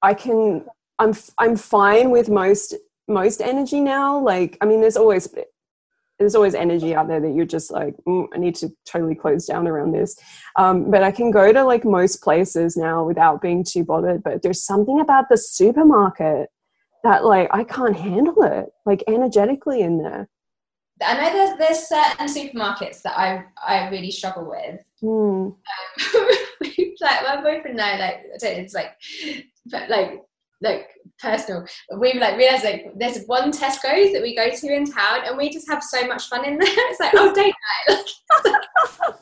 I can. I'm I'm fine with most most energy now. Like, I mean, there's always there's always energy out there that you're just like mm, i need to totally close down around this um, but i can go to like most places now without being too bothered but there's something about the supermarket that like i can't handle it like energetically in there I know there's there's certain supermarkets that I I really struggle with. Mm. Um, [laughs] like my boyfriend now, like it's like, but like like personal. We've like realized like there's one Tesco's that we go to in town, and we just have so much fun in there. [laughs] It's like oh date [laughs] night.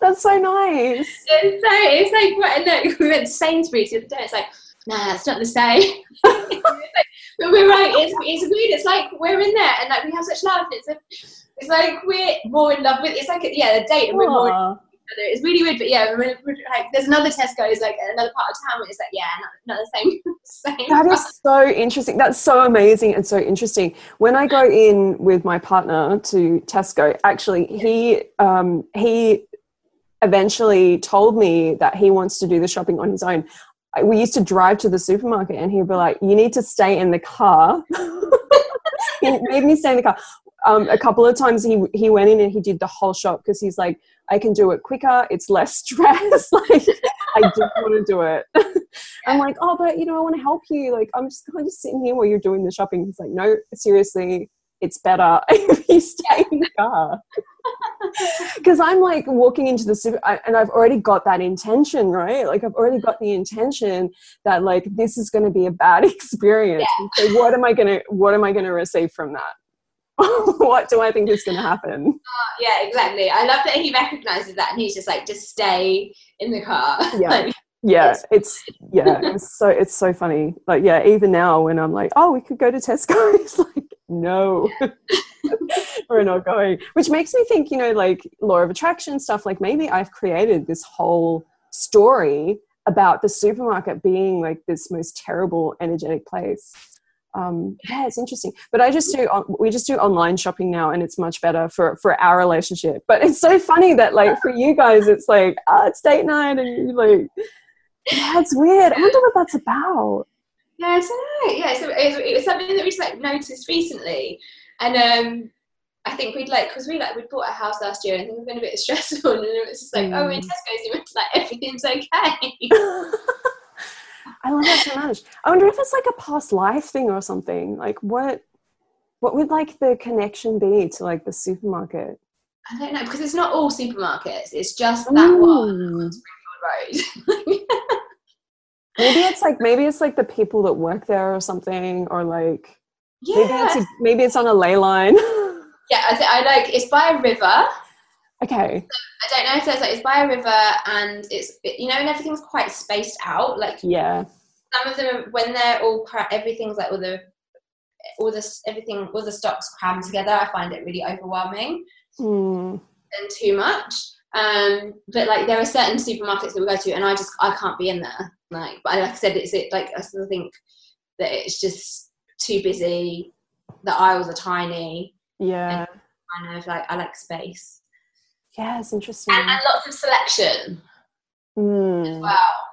That's so nice. [laughs] It's so it's like we went to Sainsbury's the other day. It's like nah, it's not the same. but we're right. It's it's weird. It's like we're in there, and like we have such love. It's a, it's like we're more in love with. It's like yeah, a date, and we're more other. It's really weird, but yeah, like, there's another Tesco's like another part of town where it's like yeah, not, not the same. [laughs] same that is so interesting. That's so amazing and so interesting. When I go in with my partner to Tesco, actually, he um, he eventually told me that he wants to do the shopping on his own. We used to drive to the supermarket and he'd be like, You need to stay in the car. [laughs] he made me stay in the car. Um, a couple of times he he went in and he did the whole shop because he's like, I can do it quicker. It's less [laughs] stress. [laughs] like I just want to do it. [laughs] I'm like, oh, but you know, I want to help you. Like I'm just kind of sitting here while you're doing the shopping. He's like, no, seriously, it's better if you stay in the car. Because I'm like walking into the super, and I've already got that intention, right? Like I've already got the intention that like this is going to be a bad experience. Yeah. So what am I gonna what am I gonna receive from that? [laughs] what do I think is going to happen? Uh, yeah, exactly. I love that he recognizes that and he's just like, just stay in the car. [laughs] Yeah. like, yeah, it's yeah, it's so it's so funny. Like yeah, even now when I'm like, oh, we could go to Tesco, [laughs] it's like no, we're not going. Which makes me think, you know, like law of attraction stuff. Like maybe I've created this whole story about the supermarket being like this most terrible energetic place um, yeah, it's interesting. But I just do we just do online shopping now, and it's much better for for our relationship. But it's so funny that like for you guys, it's like oh, it's date night, and you like yeah, it's weird. I wonder what that's about. Yeah, I don't know. Yeah, so it was, something that we just like noticed recently, and um, I think we'd like because we like we bought a house last year and things have been a bit stressful, [laughs] and it was just like, mm. oh, we're in. Tesco's, and it's like everything's okay. [laughs] I love that so much. I wonder if it's like a past life thing or something. Like what what would like the connection be to like the supermarket? I don't know because it's not all supermarkets. It's just that Ooh. one mm. Road. maybe it's like maybe it's like the people that work there or something, or like yeah. maybe it's a, maybe it's on a ley line. [laughs] yeah, I, th- I like it's by a river. Okay. I don't know if there's like it's by a river and it's you know and everything's quite spaced out. Like yeah, some of them when they're all cra- everything's like all the all this everything all the stocks crammed together. I find it really overwhelming mm. and too much. Um, but like there are certain supermarkets that we go to and I just I can't be in there. Like, but like I said, it's it like I still think that it's just too busy. The aisles are tiny. Yeah. Kind of like I like space. Yeah, it's interesting. And, and lots of selection mm. as well.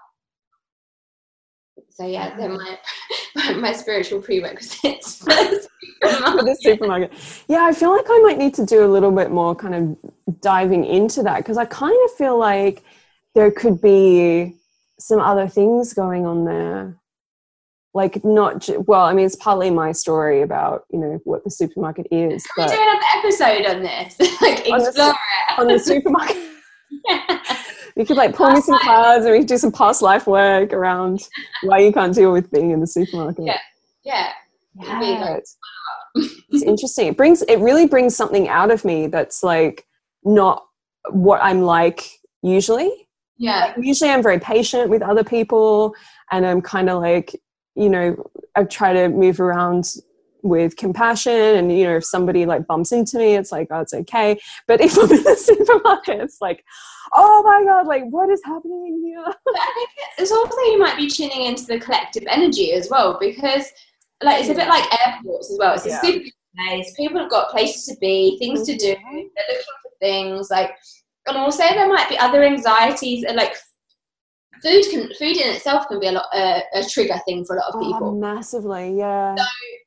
So yeah, they're [laughs] my my spiritual prerequisites [laughs] for the supermarket. Yeah, I feel like I might need to do a little bit more kind of diving into that because I kind of feel like there could be some other things going on there like not well i mean it's partly my story about you know what the supermarket is Can but we do another episode on this? [laughs] Like explore the, it. on the supermarket. Yeah. [laughs] you could like pull past me some life. cards and we could do some past life work around why you can't deal with being in the supermarket. Yeah. Yeah. Yeah, it's, it's interesting. It brings it really brings something out of me that's like not what i'm like usually. Yeah. Like, usually i'm very patient with other people and i'm kind of like you know, I try to move around with compassion and you know if somebody like bumps into me it's like oh it's okay but if i'm in the [laughs] supermarket it's like oh my god like what is happening here [laughs] i think it's also you might be tuning into the collective energy as well because like it's a bit like airports as well it's a yeah. super place people have got places to be things mm-hmm. to do mm-hmm. they're looking for things like and also there might be other anxieties and like food can food in itself can be a lot uh, a trigger thing for a lot of oh, people. Oh, massively, yeah. So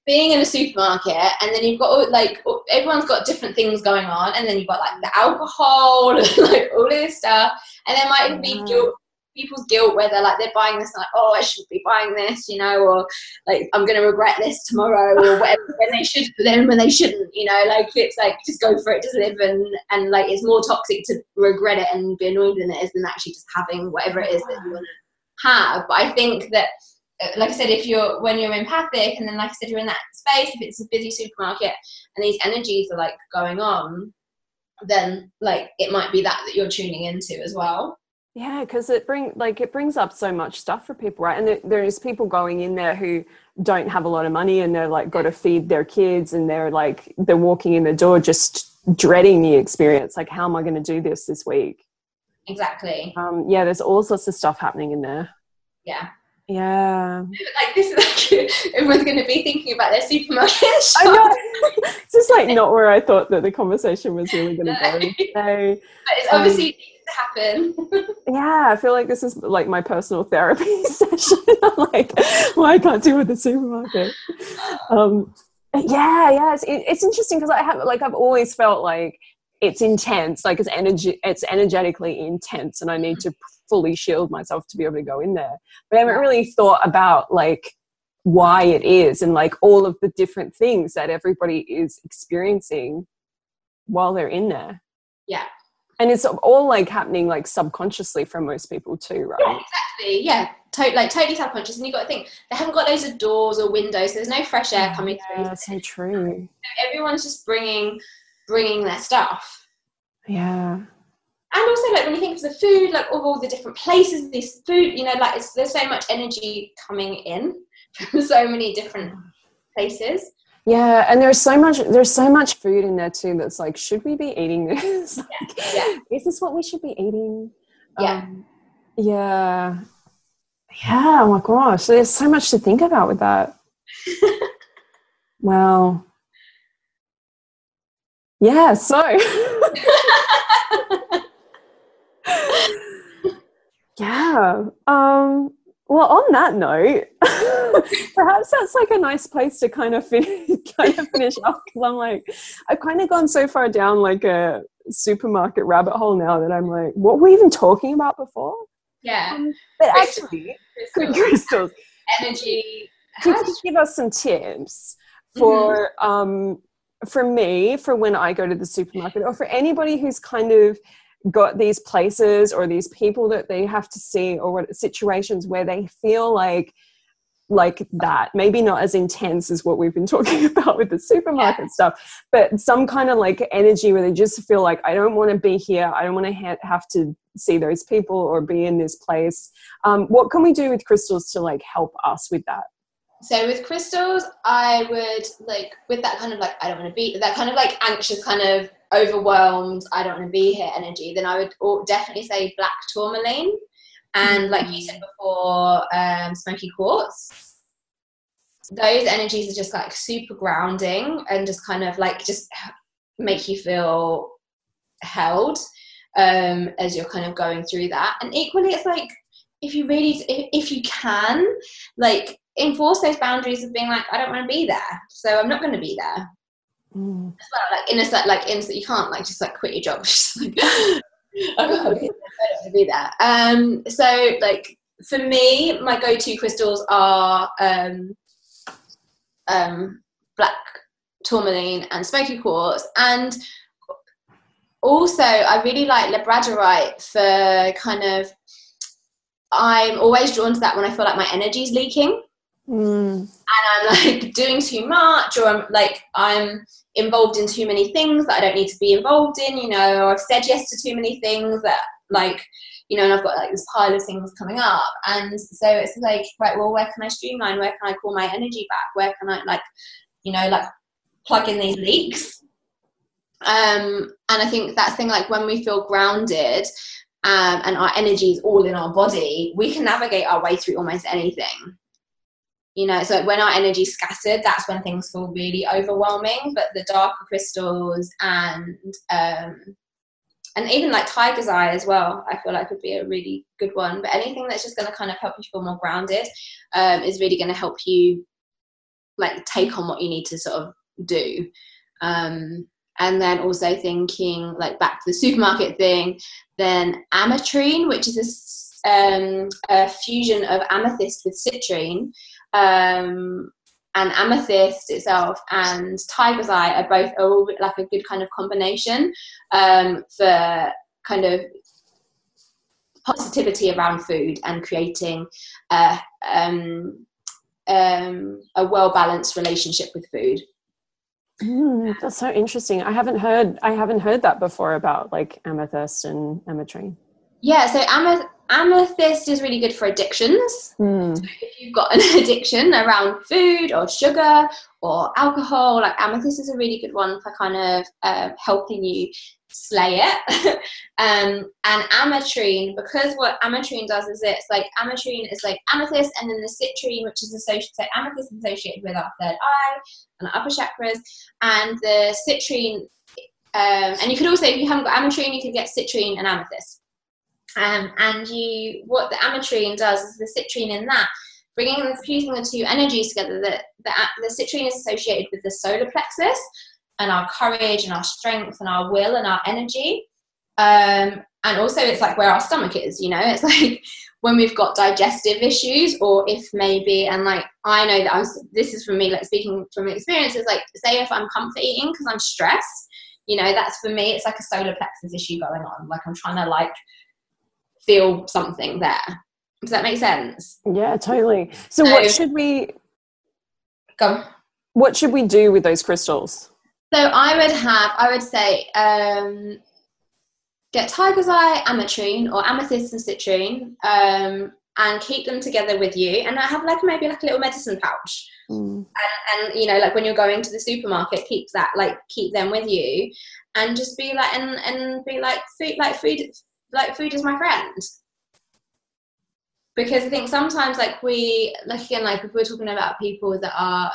being in a supermarket and then you've got like everyone's got different things going on, and then you've got like the alcohol, and [laughs] like all this stuff, and there might even be guilt people's guilt where they're like they're buying this like oh I shouldn't be buying this you know or like I'm gonna regret this tomorrow or [laughs] whatever when they should then when they shouldn't you know like it's like just go for it just live and and like it's more toxic to regret it and be annoyed than it is than actually just having whatever it is that you want to have but I think that uh, like I said, if you're when you're empathic, and then like I said, you're in that space. If it's a busy supermarket and these energies are like going on, then like it might be that that you're tuning into as well. Yeah, because it bring like it brings up so much stuff for people, right? And there, there's people going in there who don't have a lot of money and they're like got to feed their kids and they're like they're walking in the door just dreading the experience. Like, how am I going to do this this week? Exactly. Um, yeah, there's all sorts of stuff happening in there. Yeah, Yeah. Like this is like [laughs] everyone's going to be thinking about their supermarket shop. [laughs] I know. it's just like not where I thought that the conversation was really going [laughs] to go No. today. But it's Um, obviously to happen. [laughs] Yeah, I feel like this is like my personal therapy [laughs] session. [laughs] I'm like, why I can't deal with the supermarket. Um, yeah, yeah, it's, it, it's interesting because I have like I've always felt like it's intense, like it's energy, it's energetically intense, and I need to fully shield myself to be able to go in there. But I haven't really thought about like why it is and like all of the different things that everybody is experiencing while they're in there. Yeah. And it's all like happening like subconsciously for most people too, right? Yeah, exactly. Yeah, to- like totally subconscious. And you've got to think they haven't got loads of doors or windows. So there's no fresh air coming through. Yeah, so true. Everyone's just bringing bringing their stuff. Yeah. And also, like when you think of the food, like of all the different places, this food, you know, like it's, there's so much energy coming in from [laughs] so many different places. Yeah, and there's so much there's so much food in there too that's like, should we be eating this? [laughs] Like, yeah. Is this what we should be eating? Yeah. Um, yeah. Yeah, oh my gosh. There's so much to think about with that. [laughs] well. Yeah, so [laughs] Yeah. Um, well, on that note, [laughs] [laughs] perhaps that's like a nice place to kind of finish, [laughs] kind of finish up. Because I'm like, I've kind of gone so far down like a supermarket rabbit hole now that I'm like, what were we even talking about before? Yeah. Um, but Crystals. actually, Crystals, crystals. energy. Could you give us some tips for um, for me for when I go to the supermarket, or for anybody who's kind of got these places or these people that they have to see, or what situations where they feel like like that. Maybe not as intense as what we've been [laughs] talking about with the supermarket stuff but some kind of like energy where they just feel like i don't want to be here. I don't want to ha- have to see those people or be in this place. Um, what can we do with crystals to like help us with that? So with crystals, I would like with that kind of like I don't want to be that kind of like anxious, kind of overwhelmed, I don't want to be here energy. Then I would definitely say black tourmaline, and like you said before, um, smoky quartz. Those energies are just like super grounding and just kind of like just make you feel held um, as you're kind of going through that. And equally, it's like if you really, if, if you can, like enforce those boundaries of being like, I don't want to be there, so I'm not going to be there. Mm. As well, like in a set, like in that you can't like just like quit your job. [laughs] Just like [laughs] I don't want to be there. Um, so like for me, my go-to crystals are um, um, black tourmaline and smoky quartz, and also I really like labradorite for kind of. I'm always drawn to that when I feel like my energy's leaking Mm. And I'm like [laughs] doing too much, or I'm like I'm involved in too many things that I don't need to be involved in. You know, or I've said yes to too many things that like you know, and I've got like this pile of things coming up, and so it's like right, well, where can I streamline? Where can I call my energy back? Where can I like, you know, like plug in these leaks? Um, and I think that's the thing like when we feel grounded. Um, and our energy is all in our body, we can navigate our way through almost anything you know so when our energy scattered that's when things feel really overwhelming. But the darker crystals and um and even like tiger's eye as well i feel like would be a really good one. But anything that's just going to kind of help you feel more grounded um, is really going to help you like take on what you need to sort of do. Um and then also thinking like back to the supermarket thing then ametrine which is a, um, a fusion of amethyst with citrine um, and amethyst itself and tiger's eye are both all like a good kind of combination um, for kind of positivity around food and creating a, um, um, a well balanced relationship with food. Mm, that's so interesting. I haven't heard I haven't heard that before about like amethyst and ametrine. Yeah, so ameth- amethyst is really good for addictions. Mm. if you've got an [laughs] addiction around food or sugar or alcohol, like amethyst is a really good one for kind of uh, helping you slay it. [laughs] um, and ametrine, because what ametrine does is it's like ametrine is like amethyst, and then the citrine, which is associated, so amethyst is associated with our third eye and our upper chakras, and the citrine. Um, and you could also, if you haven't got ametrine, you can get citrine and amethyst. Um, and you, what the ametrine does is the citrine in that bringing fusing the two energies together. The, the, the citrine is associated with the solar plexus, and our courage and our strength and our will and our energy. Um, and also, it's like where our stomach is, you know, it's [laughs] like when we've got digestive issues, or if maybe, and like I know that I was, this is for me, like speaking from experience, is like, say if I'm comfort eating because I'm stressed, you know, that's for me, it's like a solar plexus issue going on. Like I'm trying to like feel something there. Does that make sense? Yeah, totally. So, so what should we go? What should we do with those crystals? So I would have, I would say, um, get tiger's eye, ametrine, or amethyst and citrine, um, and keep them together with you. And I have like maybe like a little medicine pouch. Mm. And, and, you know, like when you're going to the supermarket, keep that like keep them with you, and just be like and and be like food like food like food is my friend. Because I think sometimes like we like again like if we're talking about people that are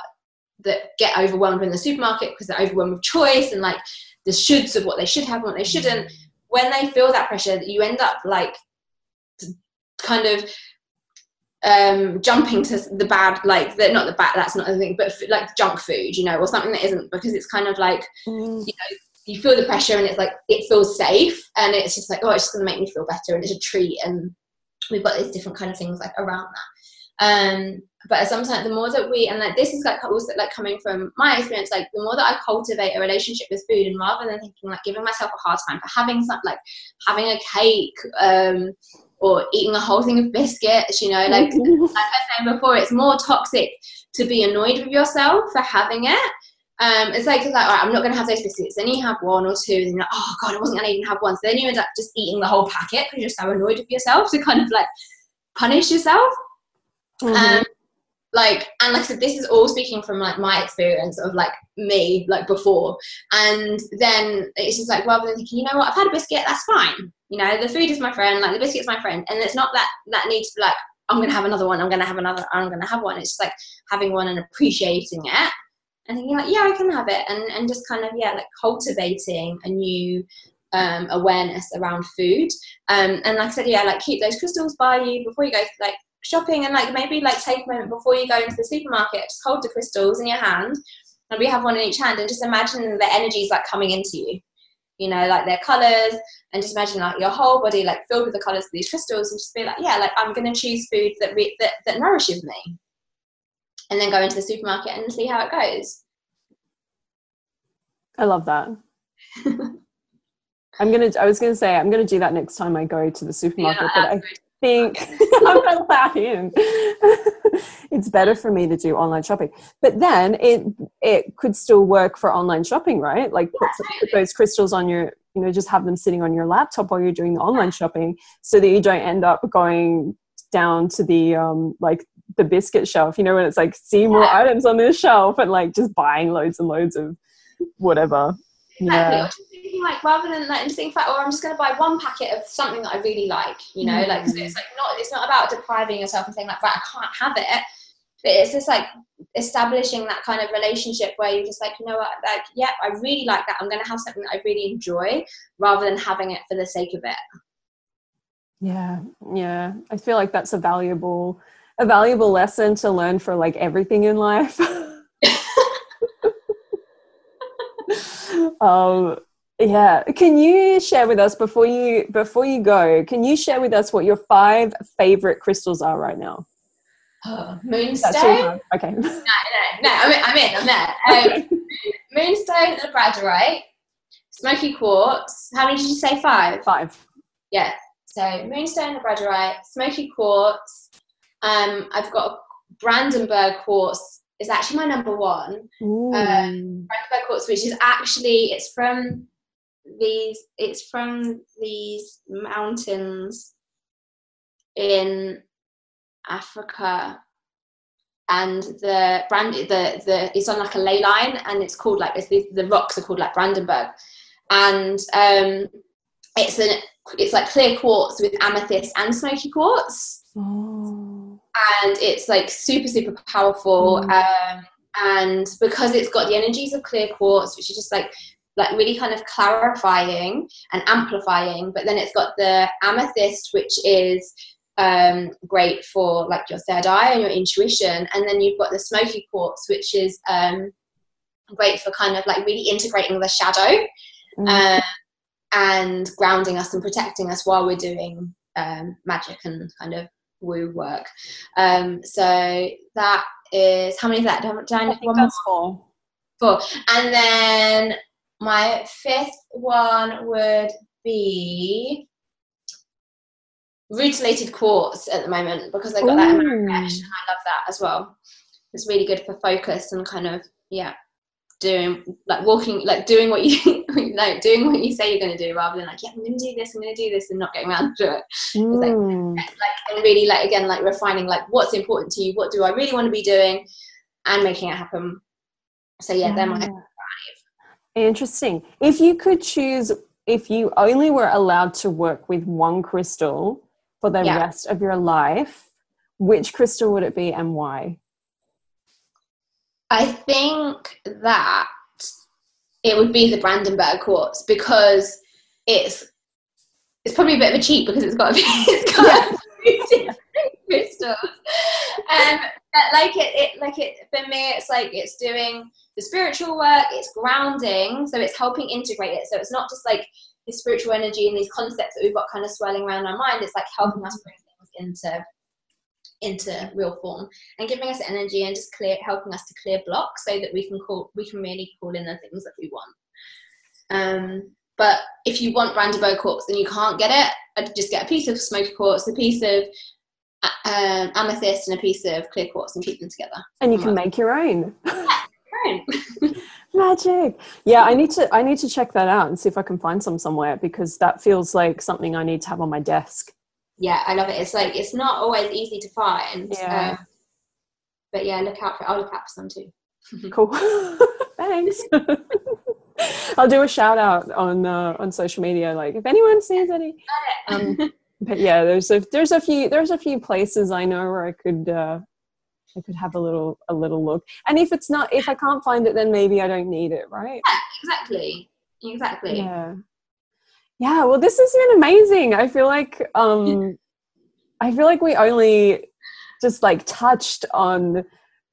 that get overwhelmed in the supermarket because they're overwhelmed with choice and like the shoulds of what they should have and what they shouldn't when they feel that pressure you end up like kind of um, jumping to the bad, like the, not the bad. That's not the thing, but f- like junk food, you know, or something that isn't because it's kind of like mm. you know you feel the pressure and it's like it feels safe and it's just like oh it's just gonna make me feel better and it's a treat and we've got these different kind of things like around that. Um, but sometimes the more that we and like this is like also like coming from my experience like the more that i cultivate a relationship with food and rather than thinking like giving myself a hard time for having something like having a cake um or eating a whole thing of biscuits you know like [laughs] like i was saying before it's more toxic to be annoyed with yourself for having it um, it's like, it's like, all right, I'm not going to have those biscuits. Then you have one or two, and you're like, oh god, I wasn't going to even have one. So then you end up just eating the whole packet because you're so annoyed with yourself to kind of like punish yourself. Mm-hmm. Um, like and like I said, this is all speaking from like my experience of like me like before. And then it's just like rather than thinking, you know what, I've had a biscuit, that's fine. You know, the food is my friend, like the biscuit's my friend. And it's not that that needs to be like, I'm gonna have another one, I'm gonna have another, I'm gonna have one. It's just like having one and appreciating it and thinking like, yeah, I can have it and, and just kind of yeah, like cultivating a new um, awareness around food. Um, and like I said, yeah, like keep those crystals by you before you go like shopping and like maybe like take a moment before you go into the supermarket, just hold the crystals in your hand and we have one in each hand and just imagine the energies like coming into you. You know, like their colours and just imagine like your whole body like filled with the colours of these crystals and just be like, yeah, like I'm gonna choose food that re- that, that nourishes me. And then go into the supermarket and see how it goes. I love that. I'm gonna. I was gonna say I'm gonna do that next time I go to the supermarket. But I think [laughs] I'm gonna allowed in. [laughs] it's better for me to do online shopping. But then it it could still work for online shopping, right? Like put, put those crystals on your, you know, just have them sitting on your laptop while you're doing the online shopping, so that you don't end up going down to the um like the biscuit shelf. You know, when it's like see more yeah. items on this shelf and like just buying loads and loads of whatever. Exactly. Yeah. Thinking like rather than like just think like, oh, I'm just going to buy one packet of something that I really like, you know, mm. like so it's like not it's not about depriving yourself and saying like, right, I can't have it. But it's just like establishing that kind of relationship where you're just like, you know what, like, yeah, I really like that. I'm going to have something that I really enjoy rather than having it for the sake of it. Yeah, yeah. I feel like that's a valuable, a valuable lesson to learn for like everything in life. [laughs] um, yeah. Can you share with us before you before you go? Can you share with us what your five favorite crystals are right now? Oh, moonstone. Okay. No, no, no. I'm in. I'm in. I'm there. Um, [laughs] moonstone, labradorite, smoky quartz. How many did you say? Five. Five. Yeah. So moonstone, labradorite, smoky quartz. Um, I've got a Brandenberg quartz is actually my number one. Um, Brandenberg quartz, which is actually it's from these it's from these mountains in Africa and the brand the the it's on like a ley line and it's called like it's the, the rocks are called like Brandenberg and um, it's an it's like clear quartz with amethyst and smoky quartz. Oh. And it's like super, super powerful. Mm. Um, and because it's got the energies of clear quartz, which is just like like really kind of clarifying and amplifying, but then it's got the amethyst, which is um, great for like your third eye and your intuition, and then you've got the smoky quartz, which is um, great for kind of like really integrating the shadow. Mm. Uh, and grounding us and protecting us while we're doing um, magic and kind of woo work. Um, so that is how many is that? Do I, think that's four. Four, and then my fifth one would be rutilated quartz at the moment because I got Ooh. that in Marrakesh and I love that as well. It's really good for focus and kind of yeah doing like walking like doing what you [laughs] like doing what you say you're going to do rather than like yeah i'm going to do this i'm going to do this and not getting around to it mm. like, like and really like again like refining like what's important to you what do i really want to be doing and making it happen so yeah, yeah. they're my five interesting if you could choose if you only were allowed to work with one crystal for the yeah. rest of your life which crystal would it be and why I think that it would be the Brandenberg quartz because it's it's probably a bit of a cheat because it's got a, [laughs] it's got yeah. crystals. Um, like it, it, like it for me, it's like it's doing the spiritual work. It's grounding, so it's helping integrate it. So it's not just like the spiritual energy and these concepts that we've got kind of swirling around our mind. It's like helping us bring things into into real form and giving us energy and just clear helping us to clear blocks so that we can call we can really call in the things that we want. Um, but if you want Brandenberg quartz and you can't get it. I'd just get a piece of smoky quartz a piece of uh, um, amethyst and a piece of clear quartz and keep them together. And you can make your own. [laughs] [laughs] Magic. Yeah i need to i need to check that out and see if i can find some somewhere because that feels like something i need to have on my desk yeah, I love it. It's like it's not always easy to find. Yeah. Um, but yeah, look out for. I'll look out for some too. [laughs] cool. [laughs] Thanks. [laughs] I'll do a shout out on uh, on social media. Like if anyone sees any. Um, but yeah, there's a there's a few there's a few places I know where I could uh, I could have a little a little look. And if it's not if I can't find it, then maybe I don't need it, right? Yeah, exactly. Exactly. Yeah yeah well this has been amazing. I feel like um i feel like we only just like touched on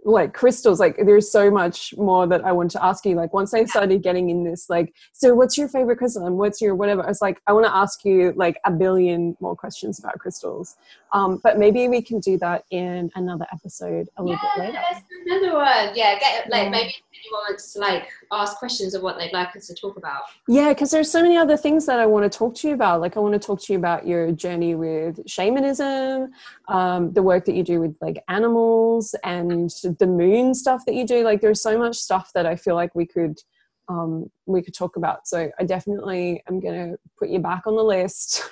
like crystals like there's so much more that i want to ask you. Like once i started getting in this like so what's your favorite crystal and what's your whatever? It's like i want to ask you like a billion more questions about crystals. Um but maybe we can do that in another episode a little yeah, bit later. Another one. Yeah get like yeah. maybe anyone wants to like ask questions of what they'd like us to talk about. Yeah because there's so many other things that i want to talk to you about. Like i want to talk to you about your journey with shamanism um, the work that you do with like animals and the moon stuff that you do like there's so much stuff that i feel like we could um, we could talk about. So i definitely am going to put you back on the list.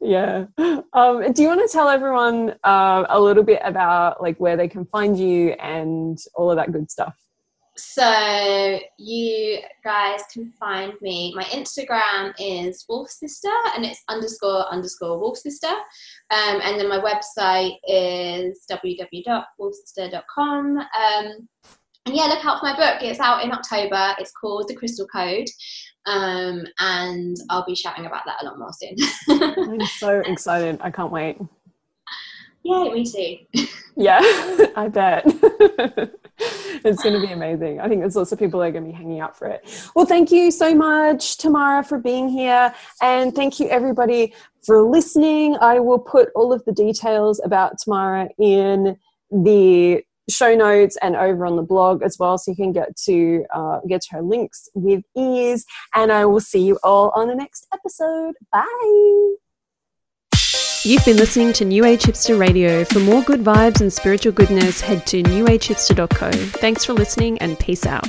Yeah. [laughs] [laughs] Um, do you want to tell everyone uh, a little bit about like where they can find you and all of that good stuff so you guys can find me. My Instagram is Wolf Sister, and it's underscore underscore Wolf Sister. Um, and then my website is www.wolfsister.com. Um, and yeah, look out for my book. It's out in October. It's called The Crystal Code. Um, and I'll be shouting about that a lot more soon. [laughs] I'm so excited. I can't wait. Yeah, me too. yeah, [laughs] I bet. [laughs] [laughs] it's going to be amazing. I think there's lots of people that are going to be hanging out for it. Well, thank you so much, Tamara, for being here. And thank you, everybody, for listening. I will put all of the details about Tamara in the show notes and over on the blog as well so you can get to uh, get to her links with ease and i will see you all on the next episode bye You've been listening to New Age Hipster Radio. For more good vibes and spiritual goodness, head to newagehipster.co. Thanks for listening and peace out.